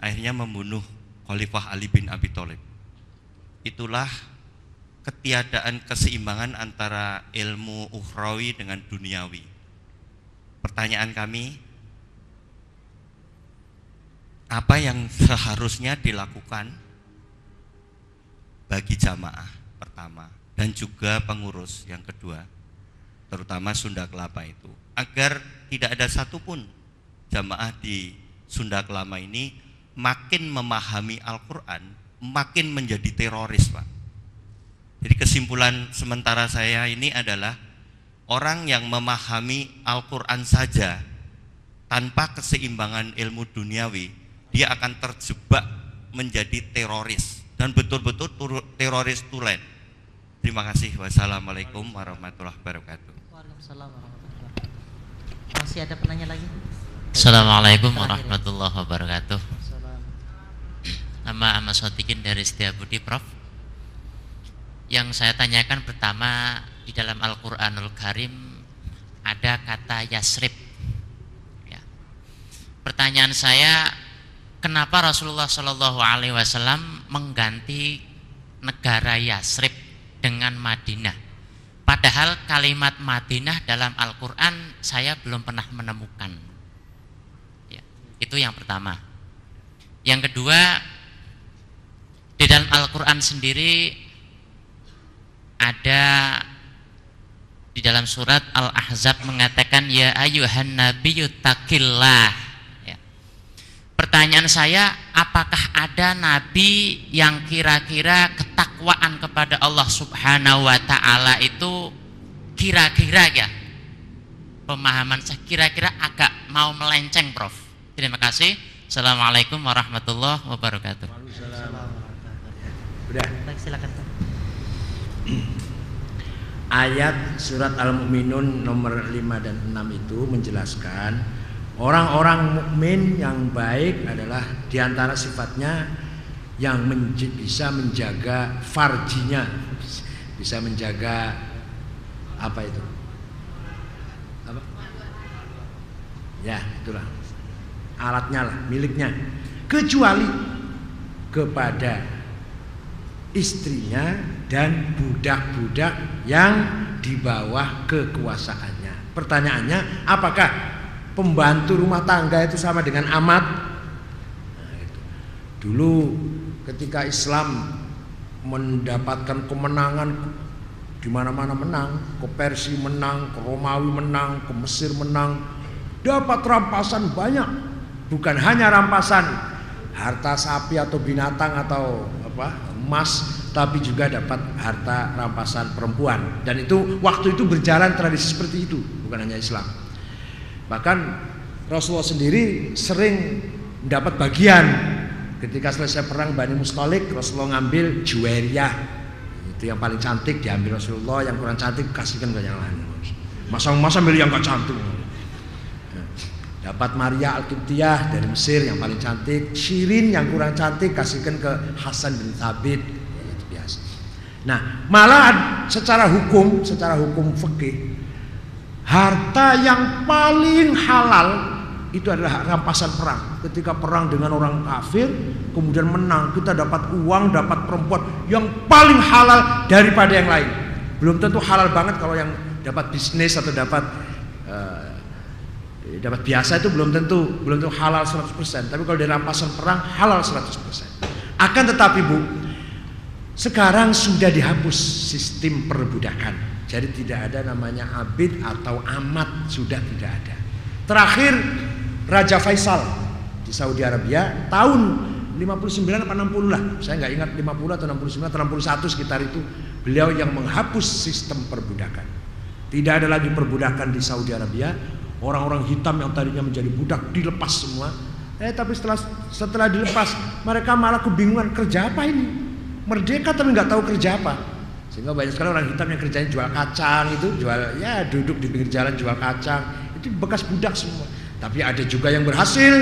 akhirnya membunuh Khalifah Ali bin Abi Thalib. Itulah ketiadaan keseimbangan antara ilmu ukhrawi dengan duniawi. Pertanyaan kami, apa yang seharusnya dilakukan bagi jamaah pertama dan juga pengurus yang kedua, terutama Sunda Kelapa itu, agar tidak ada satupun jamaah di Sunda Kelapa ini makin memahami Al-Quran, makin menjadi teroris, Pak. Jadi kesimpulan sementara saya ini adalah orang yang memahami Al-Quran saja tanpa keseimbangan ilmu duniawi, dia akan terjebak menjadi teroris dan betul-betul teroris tulen. Terima kasih. Wassalamualaikum warahmatullahi wabarakatuh. Waalaikumsalam warahmatullahi wabarakatuh. Masih ada penanya lagi? Assalamualaikum warahmatullahi wabarakatuh. Nama Ahmad Sotikin dari Setiabudi Prof. Yang saya tanyakan pertama di dalam Al-Quranul Karim ada kata Yasrib. Ya. Pertanyaan saya, kenapa Rasulullah Shallallahu Alaihi Wasallam mengganti negara Yasrib dengan Madinah? Padahal kalimat Madinah dalam Al-Quran saya belum pernah menemukan. Ya, itu yang pertama. Yang kedua, di dalam Al-Quran sendiri ada di dalam surat Al-Ahzab mengatakan ya ayuhan nabiyyu taqillah ya. Pertanyaan saya apakah ada nabi yang kira-kira ketakwaan kepada Allah Subhanahu wa taala itu kira-kira ya pemahaman saya kira-kira agak mau melenceng Prof. Terima kasih. Assalamualaikum warahmatullahi wabarakatuh. Udah. Baik, silakan. Ayat surat Al-Mu'minun nomor 5 dan 6 itu menjelaskan orang-orang mukmin yang baik adalah di antara sifatnya yang menj- bisa menjaga farjinya, bisa menjaga apa itu? Apa? Ya, itulah alatnya lah, miliknya. Kecuali kepada istrinya dan budak-budak yang di bawah kekuasaannya. Pertanyaannya, apakah pembantu rumah tangga itu sama dengan amat? Nah, itu. Dulu ketika Islam mendapatkan kemenangan di mana-mana menang, ke Persia menang, ke Romawi menang, ke Mesir menang, dapat rampasan banyak. Bukan hanya rampasan harta sapi atau binatang atau apa emas tapi juga dapat harta rampasan perempuan. Dan itu waktu itu berjalan tradisi seperti itu bukan hanya Islam. Bahkan Rasulullah sendiri sering mendapat bagian. Ketika selesai perang Bani Mustalik Rasulullah ngambil Juwairiyah. Itu yang paling cantik diambil Rasulullah. Yang kurang cantik kasihkan ke yang lain. Masa masa milih yang gak cantik? Dapat Maria al dari Mesir yang paling cantik. Shirin yang kurang cantik kasihkan ke Hasan bin Thabit Nah, malah secara hukum, secara hukum fikih, harta yang paling halal itu adalah rampasan perang. Ketika perang dengan orang kafir, kemudian menang, kita dapat uang, dapat perempuan yang paling halal daripada yang lain. Belum tentu halal banget kalau yang dapat bisnis atau dapat uh, dapat biasa itu belum tentu belum tentu halal 100%, tapi kalau dari rampasan perang halal 100%. Akan tetapi Bu, sekarang sudah dihapus sistem perbudakan. Jadi tidak ada namanya abid atau amat sudah tidak ada. Terakhir Raja Faisal di Saudi Arabia tahun 59 atau 60 lah. Saya nggak ingat 50 atau 69 atau 61 sekitar itu beliau yang menghapus sistem perbudakan. Tidak ada lagi perbudakan di Saudi Arabia. Orang-orang hitam yang tadinya menjadi budak dilepas semua. Eh tapi setelah setelah dilepas mereka malah kebingungan kerja apa ini? Merdeka tapi nggak tahu kerja apa. Sehingga banyak sekali orang hitam yang kerjanya jual kacang itu jual ya duduk di pinggir jalan jual kacang. Itu bekas budak semua. Tapi ada juga yang berhasil.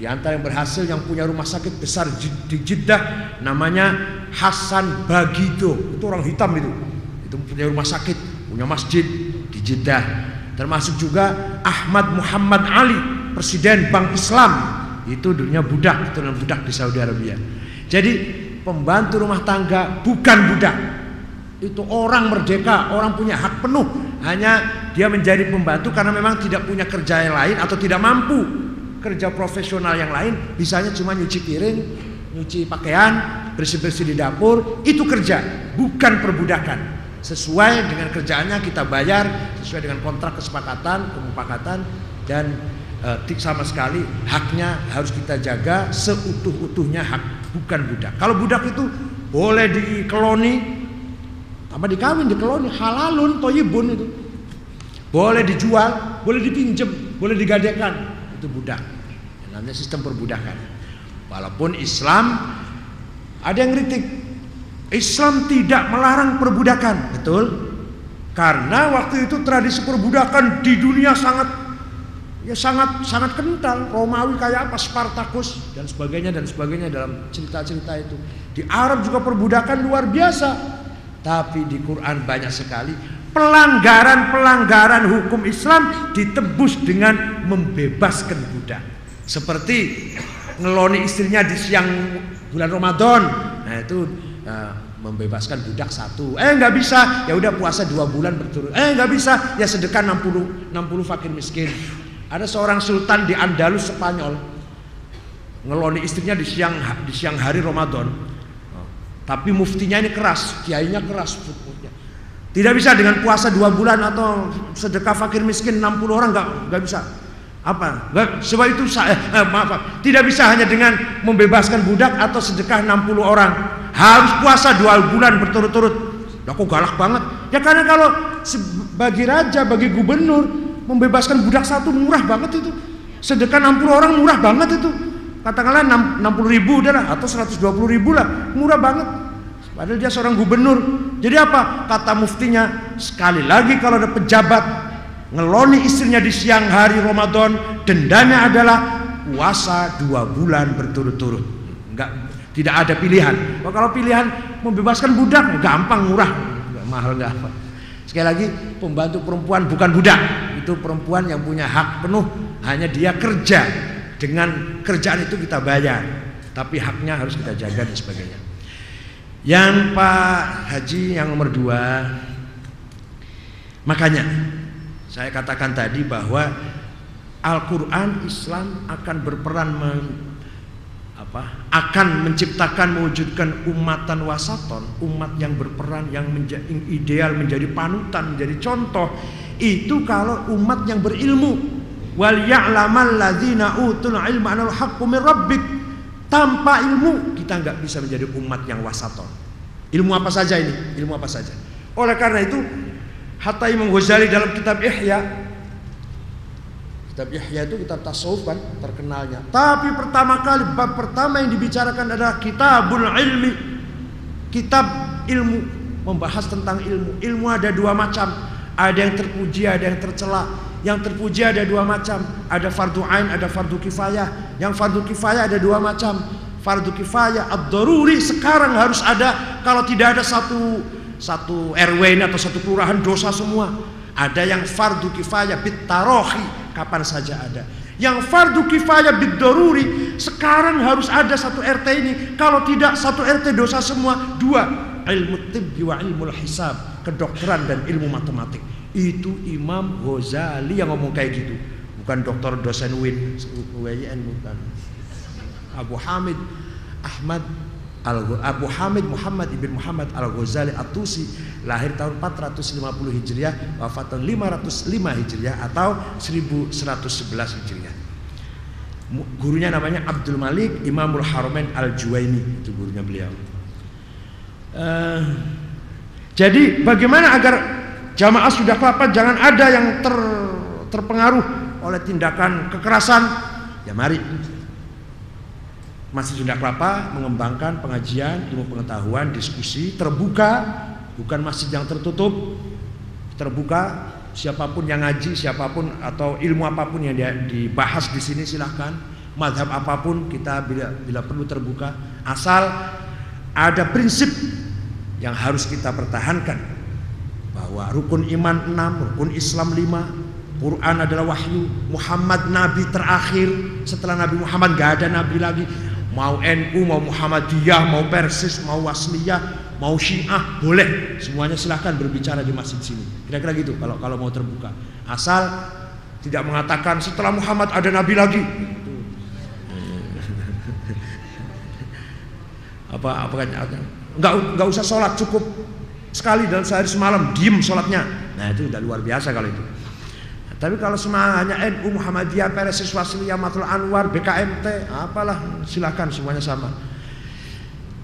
Di antara yang berhasil yang punya rumah sakit besar di Jeddah namanya Hasan Bagido itu orang hitam itu. Itu punya rumah sakit punya masjid di Jeddah. Termasuk juga Ahmad Muhammad Ali presiden Bank Islam. Itu dunia budak itu budak di Saudi Arabia. Jadi pembantu rumah tangga bukan budak. Itu orang merdeka, orang punya hak penuh. Hanya dia menjadi pembantu karena memang tidak punya kerja yang lain atau tidak mampu kerja profesional yang lain. Bisanya cuma nyuci piring, nyuci pakaian, bersih-bersih di dapur. Itu kerja, bukan perbudakan. Sesuai dengan kerjaannya kita bayar sesuai dengan kontrak kesepakatan, kemupakatan dan e, sama sekali haknya harus kita jaga seutuh-utuhnya hak bukan budak. Kalau budak itu boleh dikeloni, tambah dikawin, dikeloni, halalun, toyibun itu. Boleh dijual, boleh dipinjem, boleh digadekan, itu budak. Namanya sistem perbudakan. Walaupun Islam ada yang kritik, Islam tidak melarang perbudakan, betul? Karena waktu itu tradisi perbudakan di dunia sangat ya sangat sangat kental. Romawi kayak apa? Spartacus. Dan sebagainya dan sebagainya dalam cerita-cerita itu. Di Arab juga perbudakan luar biasa. Tapi di Quran banyak sekali. Pelanggaran-pelanggaran hukum Islam ditebus dengan membebaskan budak. Seperti ngeloni istrinya di siang bulan Ramadan. Nah itu uh, membebaskan budak satu. Eh nggak bisa. Ya udah puasa dua bulan berturut eh nggak bisa. Ya sedekah 60 60 fakir miskin ada seorang sultan di Andalus Spanyol ngeloni istrinya di siang di siang hari Ramadan. Tapi muftinya ini keras, kiainya keras Tidak bisa dengan puasa dua bulan atau sedekah fakir miskin 60 orang nggak nggak bisa. Apa? Nggak, sebab itu saya eh, maaf, tidak bisa hanya dengan membebaskan budak atau sedekah 60 orang. Harus puasa dua bulan berturut-turut. Aku galak banget. Ya karena kalau bagi raja, bagi gubernur membebaskan budak satu murah banget itu. Sedekah 60 orang murah banget itu. Katakanlah 60 ribu udah lah atau 120 ribu lah murah banget. Padahal dia seorang gubernur. Jadi apa? Kata muftinya sekali lagi kalau ada pejabat ngeloni istrinya di siang hari Ramadan dendanya adalah puasa dua bulan berturut-turut. Enggak tidak ada pilihan. Kalau pilihan membebaskan budak gampang murah. Enggak mahal enggak apa. Sekali lagi pembantu perempuan bukan budak itu perempuan yang punya hak penuh hanya dia kerja. Dengan kerjaan itu kita bayar tapi haknya harus kita jaga dan sebagainya. Yang Pak Haji yang nomor dua makanya saya katakan tadi bahwa Al-Quran Islam akan berperan apa akan menciptakan mewujudkan umatan wasaton umat yang berperan yang menjadi ideal menjadi panutan menjadi contoh itu kalau umat yang berilmu wal ya'lamal ladzina utul ilma anal haqqu min rabbik tanpa ilmu kita nggak bisa menjadi umat yang wasaton Ilmu apa saja ini? Ilmu apa saja? Oleh karena itu, Hatta Imam Ghazali dalam kitab Ihya Kitab Ihya itu kitab tasawuf kan terkenalnya. Tapi pertama kali bab pertama yang dibicarakan adalah kitabul ilmi. Kitab ilmu membahas tentang ilmu. Ilmu ada dua macam. Ada yang terpuji, ada yang tercela. Yang terpuji ada dua macam. Ada fardu ain, ada fardu kifayah. Yang fardu kifayah ada dua macam. Fardu kifayah ad-daruri sekarang harus ada. Kalau tidak ada satu satu RW ini atau satu kelurahan dosa semua. Ada yang fardu kifayah bitarohi kapan saja ada. Yang fardu kifayah bidoruri sekarang harus ada satu RT ini. Kalau tidak satu RT dosa semua. Dua ilmu tibbi wa ilmu hisab, kedokteran dan ilmu matematik. Itu Imam Ghazali yang ngomong kayak gitu. Bukan dokter dosen Win, UIN bukan. Abu Hamid Ahmad Abu Hamid Muhammad ibn Muhammad Al Ghazali Atusi lahir tahun 450 Hijriah, wafat tahun 505 Hijriah atau 1111 Hijriah. Gurunya namanya Abdul Malik Imamul Haramain Al Juwaini itu gurunya beliau. Uh, jadi bagaimana agar jamaah sudah kelapa jangan ada yang ter, terpengaruh oleh tindakan kekerasan? Ya mari masih Sunda Kelapa mengembangkan pengajian, ilmu pengetahuan, diskusi terbuka, bukan masjid yang tertutup, terbuka. Siapa pun yang ngaji, siapa pun atau ilmu apa pun yang dibahas di sini silahkan. Madhab apa pun kita bila, bila perlu terbuka, asal ada prinsip yang harus kita pertahankan bahwa rukun iman enam, rukun Islam lima, Quran adalah wahyu, Muhammad nabi terakhir, setelah Nabi Muhammad gak ada nabi lagi mau NU, mau Muhammadiyah, mau Persis, mau Wasliyah, mau Syiah, boleh. Semuanya silahkan berbicara di masjid sini. Kira-kira gitu kalau kalau mau terbuka. Asal tidak mengatakan setelah Muhammad ada nabi lagi. apa apa kan nggak nggak usah sholat cukup. Sekali dalam sehari semalam diem sholatnya. Nah itu udah luar biasa kalau itu. Tapi kalau semuanya NU, Muhammadiyah, PRS, Wasliyah, Matul Anwar, BKMT, apalah silakan semuanya sama.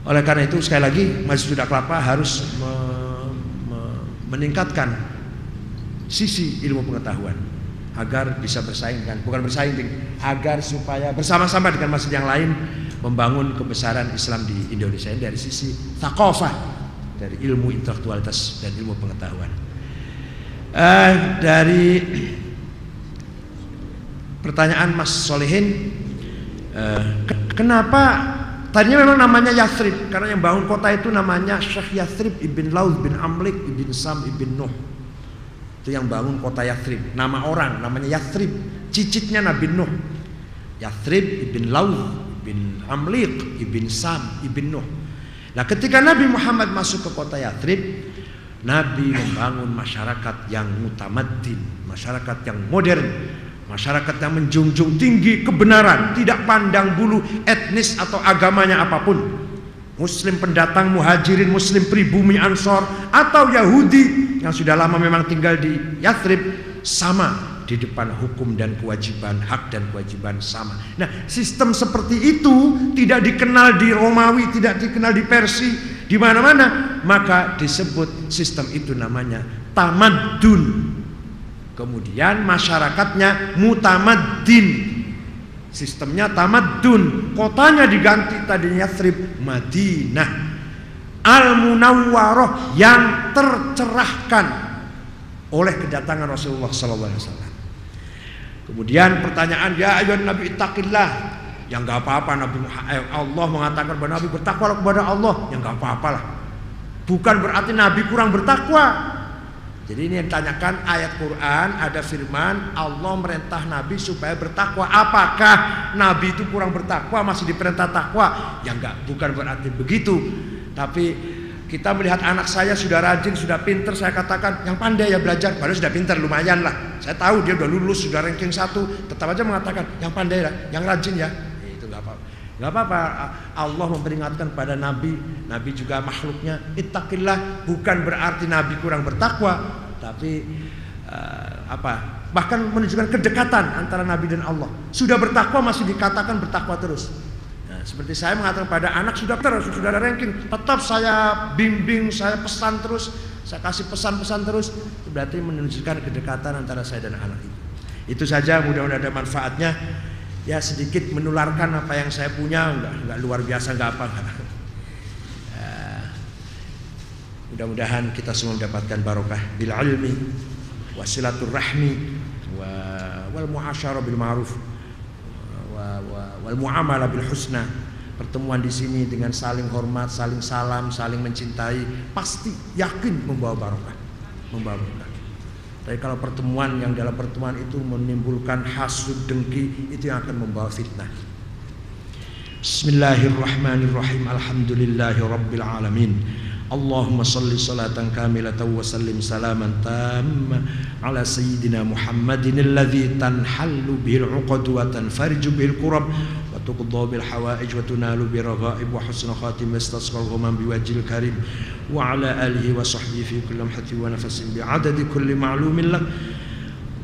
Oleh karena itu sekali lagi Masjid Sunda Kelapa harus me, me, meningkatkan sisi ilmu pengetahuan agar bisa bersaing kan, bukan bersaing, agar supaya bersama-sama dengan masjid yang lain membangun kebesaran Islam di Indonesia ini dari sisi takofah, dari ilmu intelektualitas dan ilmu pengetahuan. Uh, dari Pertanyaan Mas Solehin, uh, kenapa tadinya memang namanya Yathrib karena yang bangun kota itu namanya Syekh Yathrib ibn Laud bin Amlik ibn Sam ibn Nuh. Itu yang bangun kota Yathrib. Nama orang namanya Yathrib, cicitnya Nabi Nuh. Yathrib ibn Laud bin Amlik ibn Sam ibn Nuh. Nah, ketika Nabi Muhammad masuk ke kota Yathrib, Nabi membangun masyarakat yang mutamaddin, masyarakat yang modern, Masyarakat yang menjunjung tinggi kebenaran, tidak pandang bulu etnis atau agamanya apa pun. Muslim pendatang, muhajirin, muslim pribumi ansor atau Yahudi yang sudah lama memang tinggal di Yathrib sama di depan hukum dan kewajiban, hak dan kewajiban sama. Nah, sistem seperti itu tidak dikenal di Romawi, tidak dikenal di Persia, di mana-mana, maka disebut sistem itu namanya tamadun Kemudian masyarakatnya mutamaddin. Sistemnya tamadun. Kotanya diganti tadinya Yathrib Madinah. Al-Munawwaroh yang tercerahkan oleh kedatangan Rasulullah wasallam. Kemudian pertanyaan ya ayuhan nabi ittaqillah. Yang enggak apa-apa Nabi eh, Allah mengatakan bahwa Nabi bertakwa kepada Allah, yang enggak apa-apalah. Bukan berarti Nabi kurang bertakwa, jadi ini yang ditanyakan ayat Quran ada firman Allah merintah Nabi supaya bertakwa. Apakah Nabi itu kurang bertakwa masih diperintah takwa? Ya enggak, bukan berarti begitu. Tapi kita melihat anak saya sudah rajin, sudah pinter, saya katakan yang pandai ya belajar, baru sudah pinter lumayan lah. Saya tahu dia sudah lulus, sudah ranking satu, tetap aja mengatakan yang pandai lah, yang rajin ya. Itu enggak apa-apa. Enggak apa-apa. Allah memperingatkan pada Nabi, Nabi juga makhluknya. Ittaqillah bukan berarti Nabi kurang bertakwa, tapi uh, apa bahkan menunjukkan kedekatan antara Nabi dan Allah sudah bertakwa masih dikatakan bertakwa terus seperti saya mengatakan pada anak sudah terus sudah ada ranking, tetap saya bimbing, saya pesan terus, saya kasih pesan-pesan terus, itu berarti menunjukkan kedekatan antara saya dan anak itu. Itu saja mudah-mudahan ada manfaatnya. Ya sedikit menularkan apa yang saya punya, enggak, enggak luar biasa, enggak apa. Enggak. Mudah-mudahan kita semua mendapatkan barokah bil ilmi wasilatul rahmi wa wal muasyarah bil ma'ruf wal muamalah bil husna. Pertemuan di sini dengan saling hormat, saling salam, saling mencintai pasti yakin membawa barokah, membawa barokah. Tapi kalau pertemuan yang dalam pertemuan itu menimbulkan hasud dengki itu yang akan membawa fitnah. Bismillahirrahmanirrahim. Alhamdulillahi rabbil alamin. اللهم صل صلاة كاملة وسلم سلاما تاما على سيدنا محمد الذي تنحل به العقد وتنفرج به الكرب وتقضى بالحوائج وتنال برغائب وحسن خاتم يستسقى الغمام بوجه الكريم وعلى آله وصحبه في كل لمحة ونفس بعدد كل معلوم لك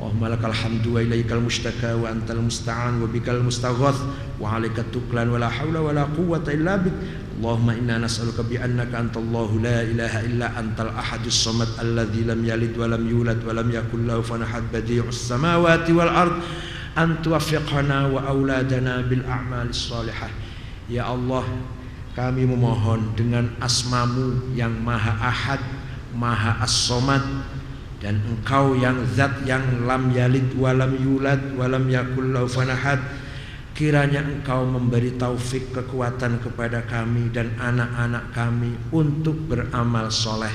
اللهم لك الحمد وإليك المشتكى وأنت المستعان وبك المستغاث وعليك التكلان ولا حول ولا قوة إلا بك Allahumma inna nas'aluka bi annaka antallahu la ilaha illa antal ahadus samad alladhi lam yalid wa lam yulad wa lam yakul lahu fanahat badi'us samawati wal ard an tuwaffiqana wa auladana bil a'malis salihah. Ya Allah kami memohon dengan asmamu yang maha ahad maha as-samad dan engkau yang zat yang lam yalid wa lam yulad wa lam yakul lahu fanahat kiranya engkau memberi taufik kekuatan kepada kami dan anak-anak kami untuk beramal soleh.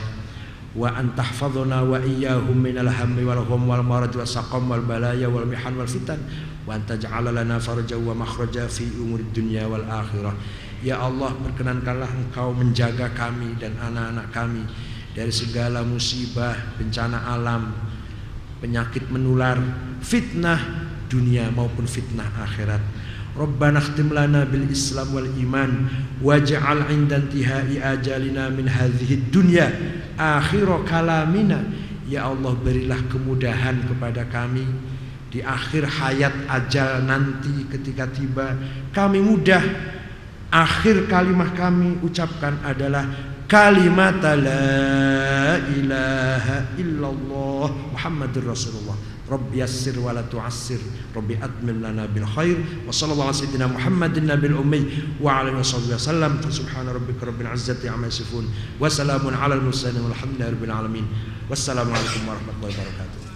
Wa antahfadhuna wa iyyahum minal hammi wal gham wal marad wal saqam wal balaya wal mihan wal fitan. Wa antaj'ala lana farja wa makhraja fi umuri dunya wal akhirah. Ya Allah perkenankanlah engkau menjaga kami dan anak-anak kami dari segala musibah bencana alam penyakit menular fitnah dunia maupun fitnah akhirat Rabbana khtim lana bil Islam wal iman waj'al 'inda intihai ajalina min hadhihi dunya akhir kalamina. Ya Allah berilah kemudahan kepada kami di akhir hayat ajal nanti ketika tiba. Kami mudah. Akhir kalimah kami ucapkan adalah kalimat la ilaha illallah Muhammadur Rasulullah Rabbi yassir wa la tu'assir Rabbi atmim lana bil khair wa sallallahu ala sayyidina Muhammadin nabil ummi wa ala alihi wasallam subhana rabbika rabbil izzati amma yasifun wa salamun ala al mursalin walhamdulillahi rabbil alamin wassalamu alaikum warahmatullahi wabarakatuh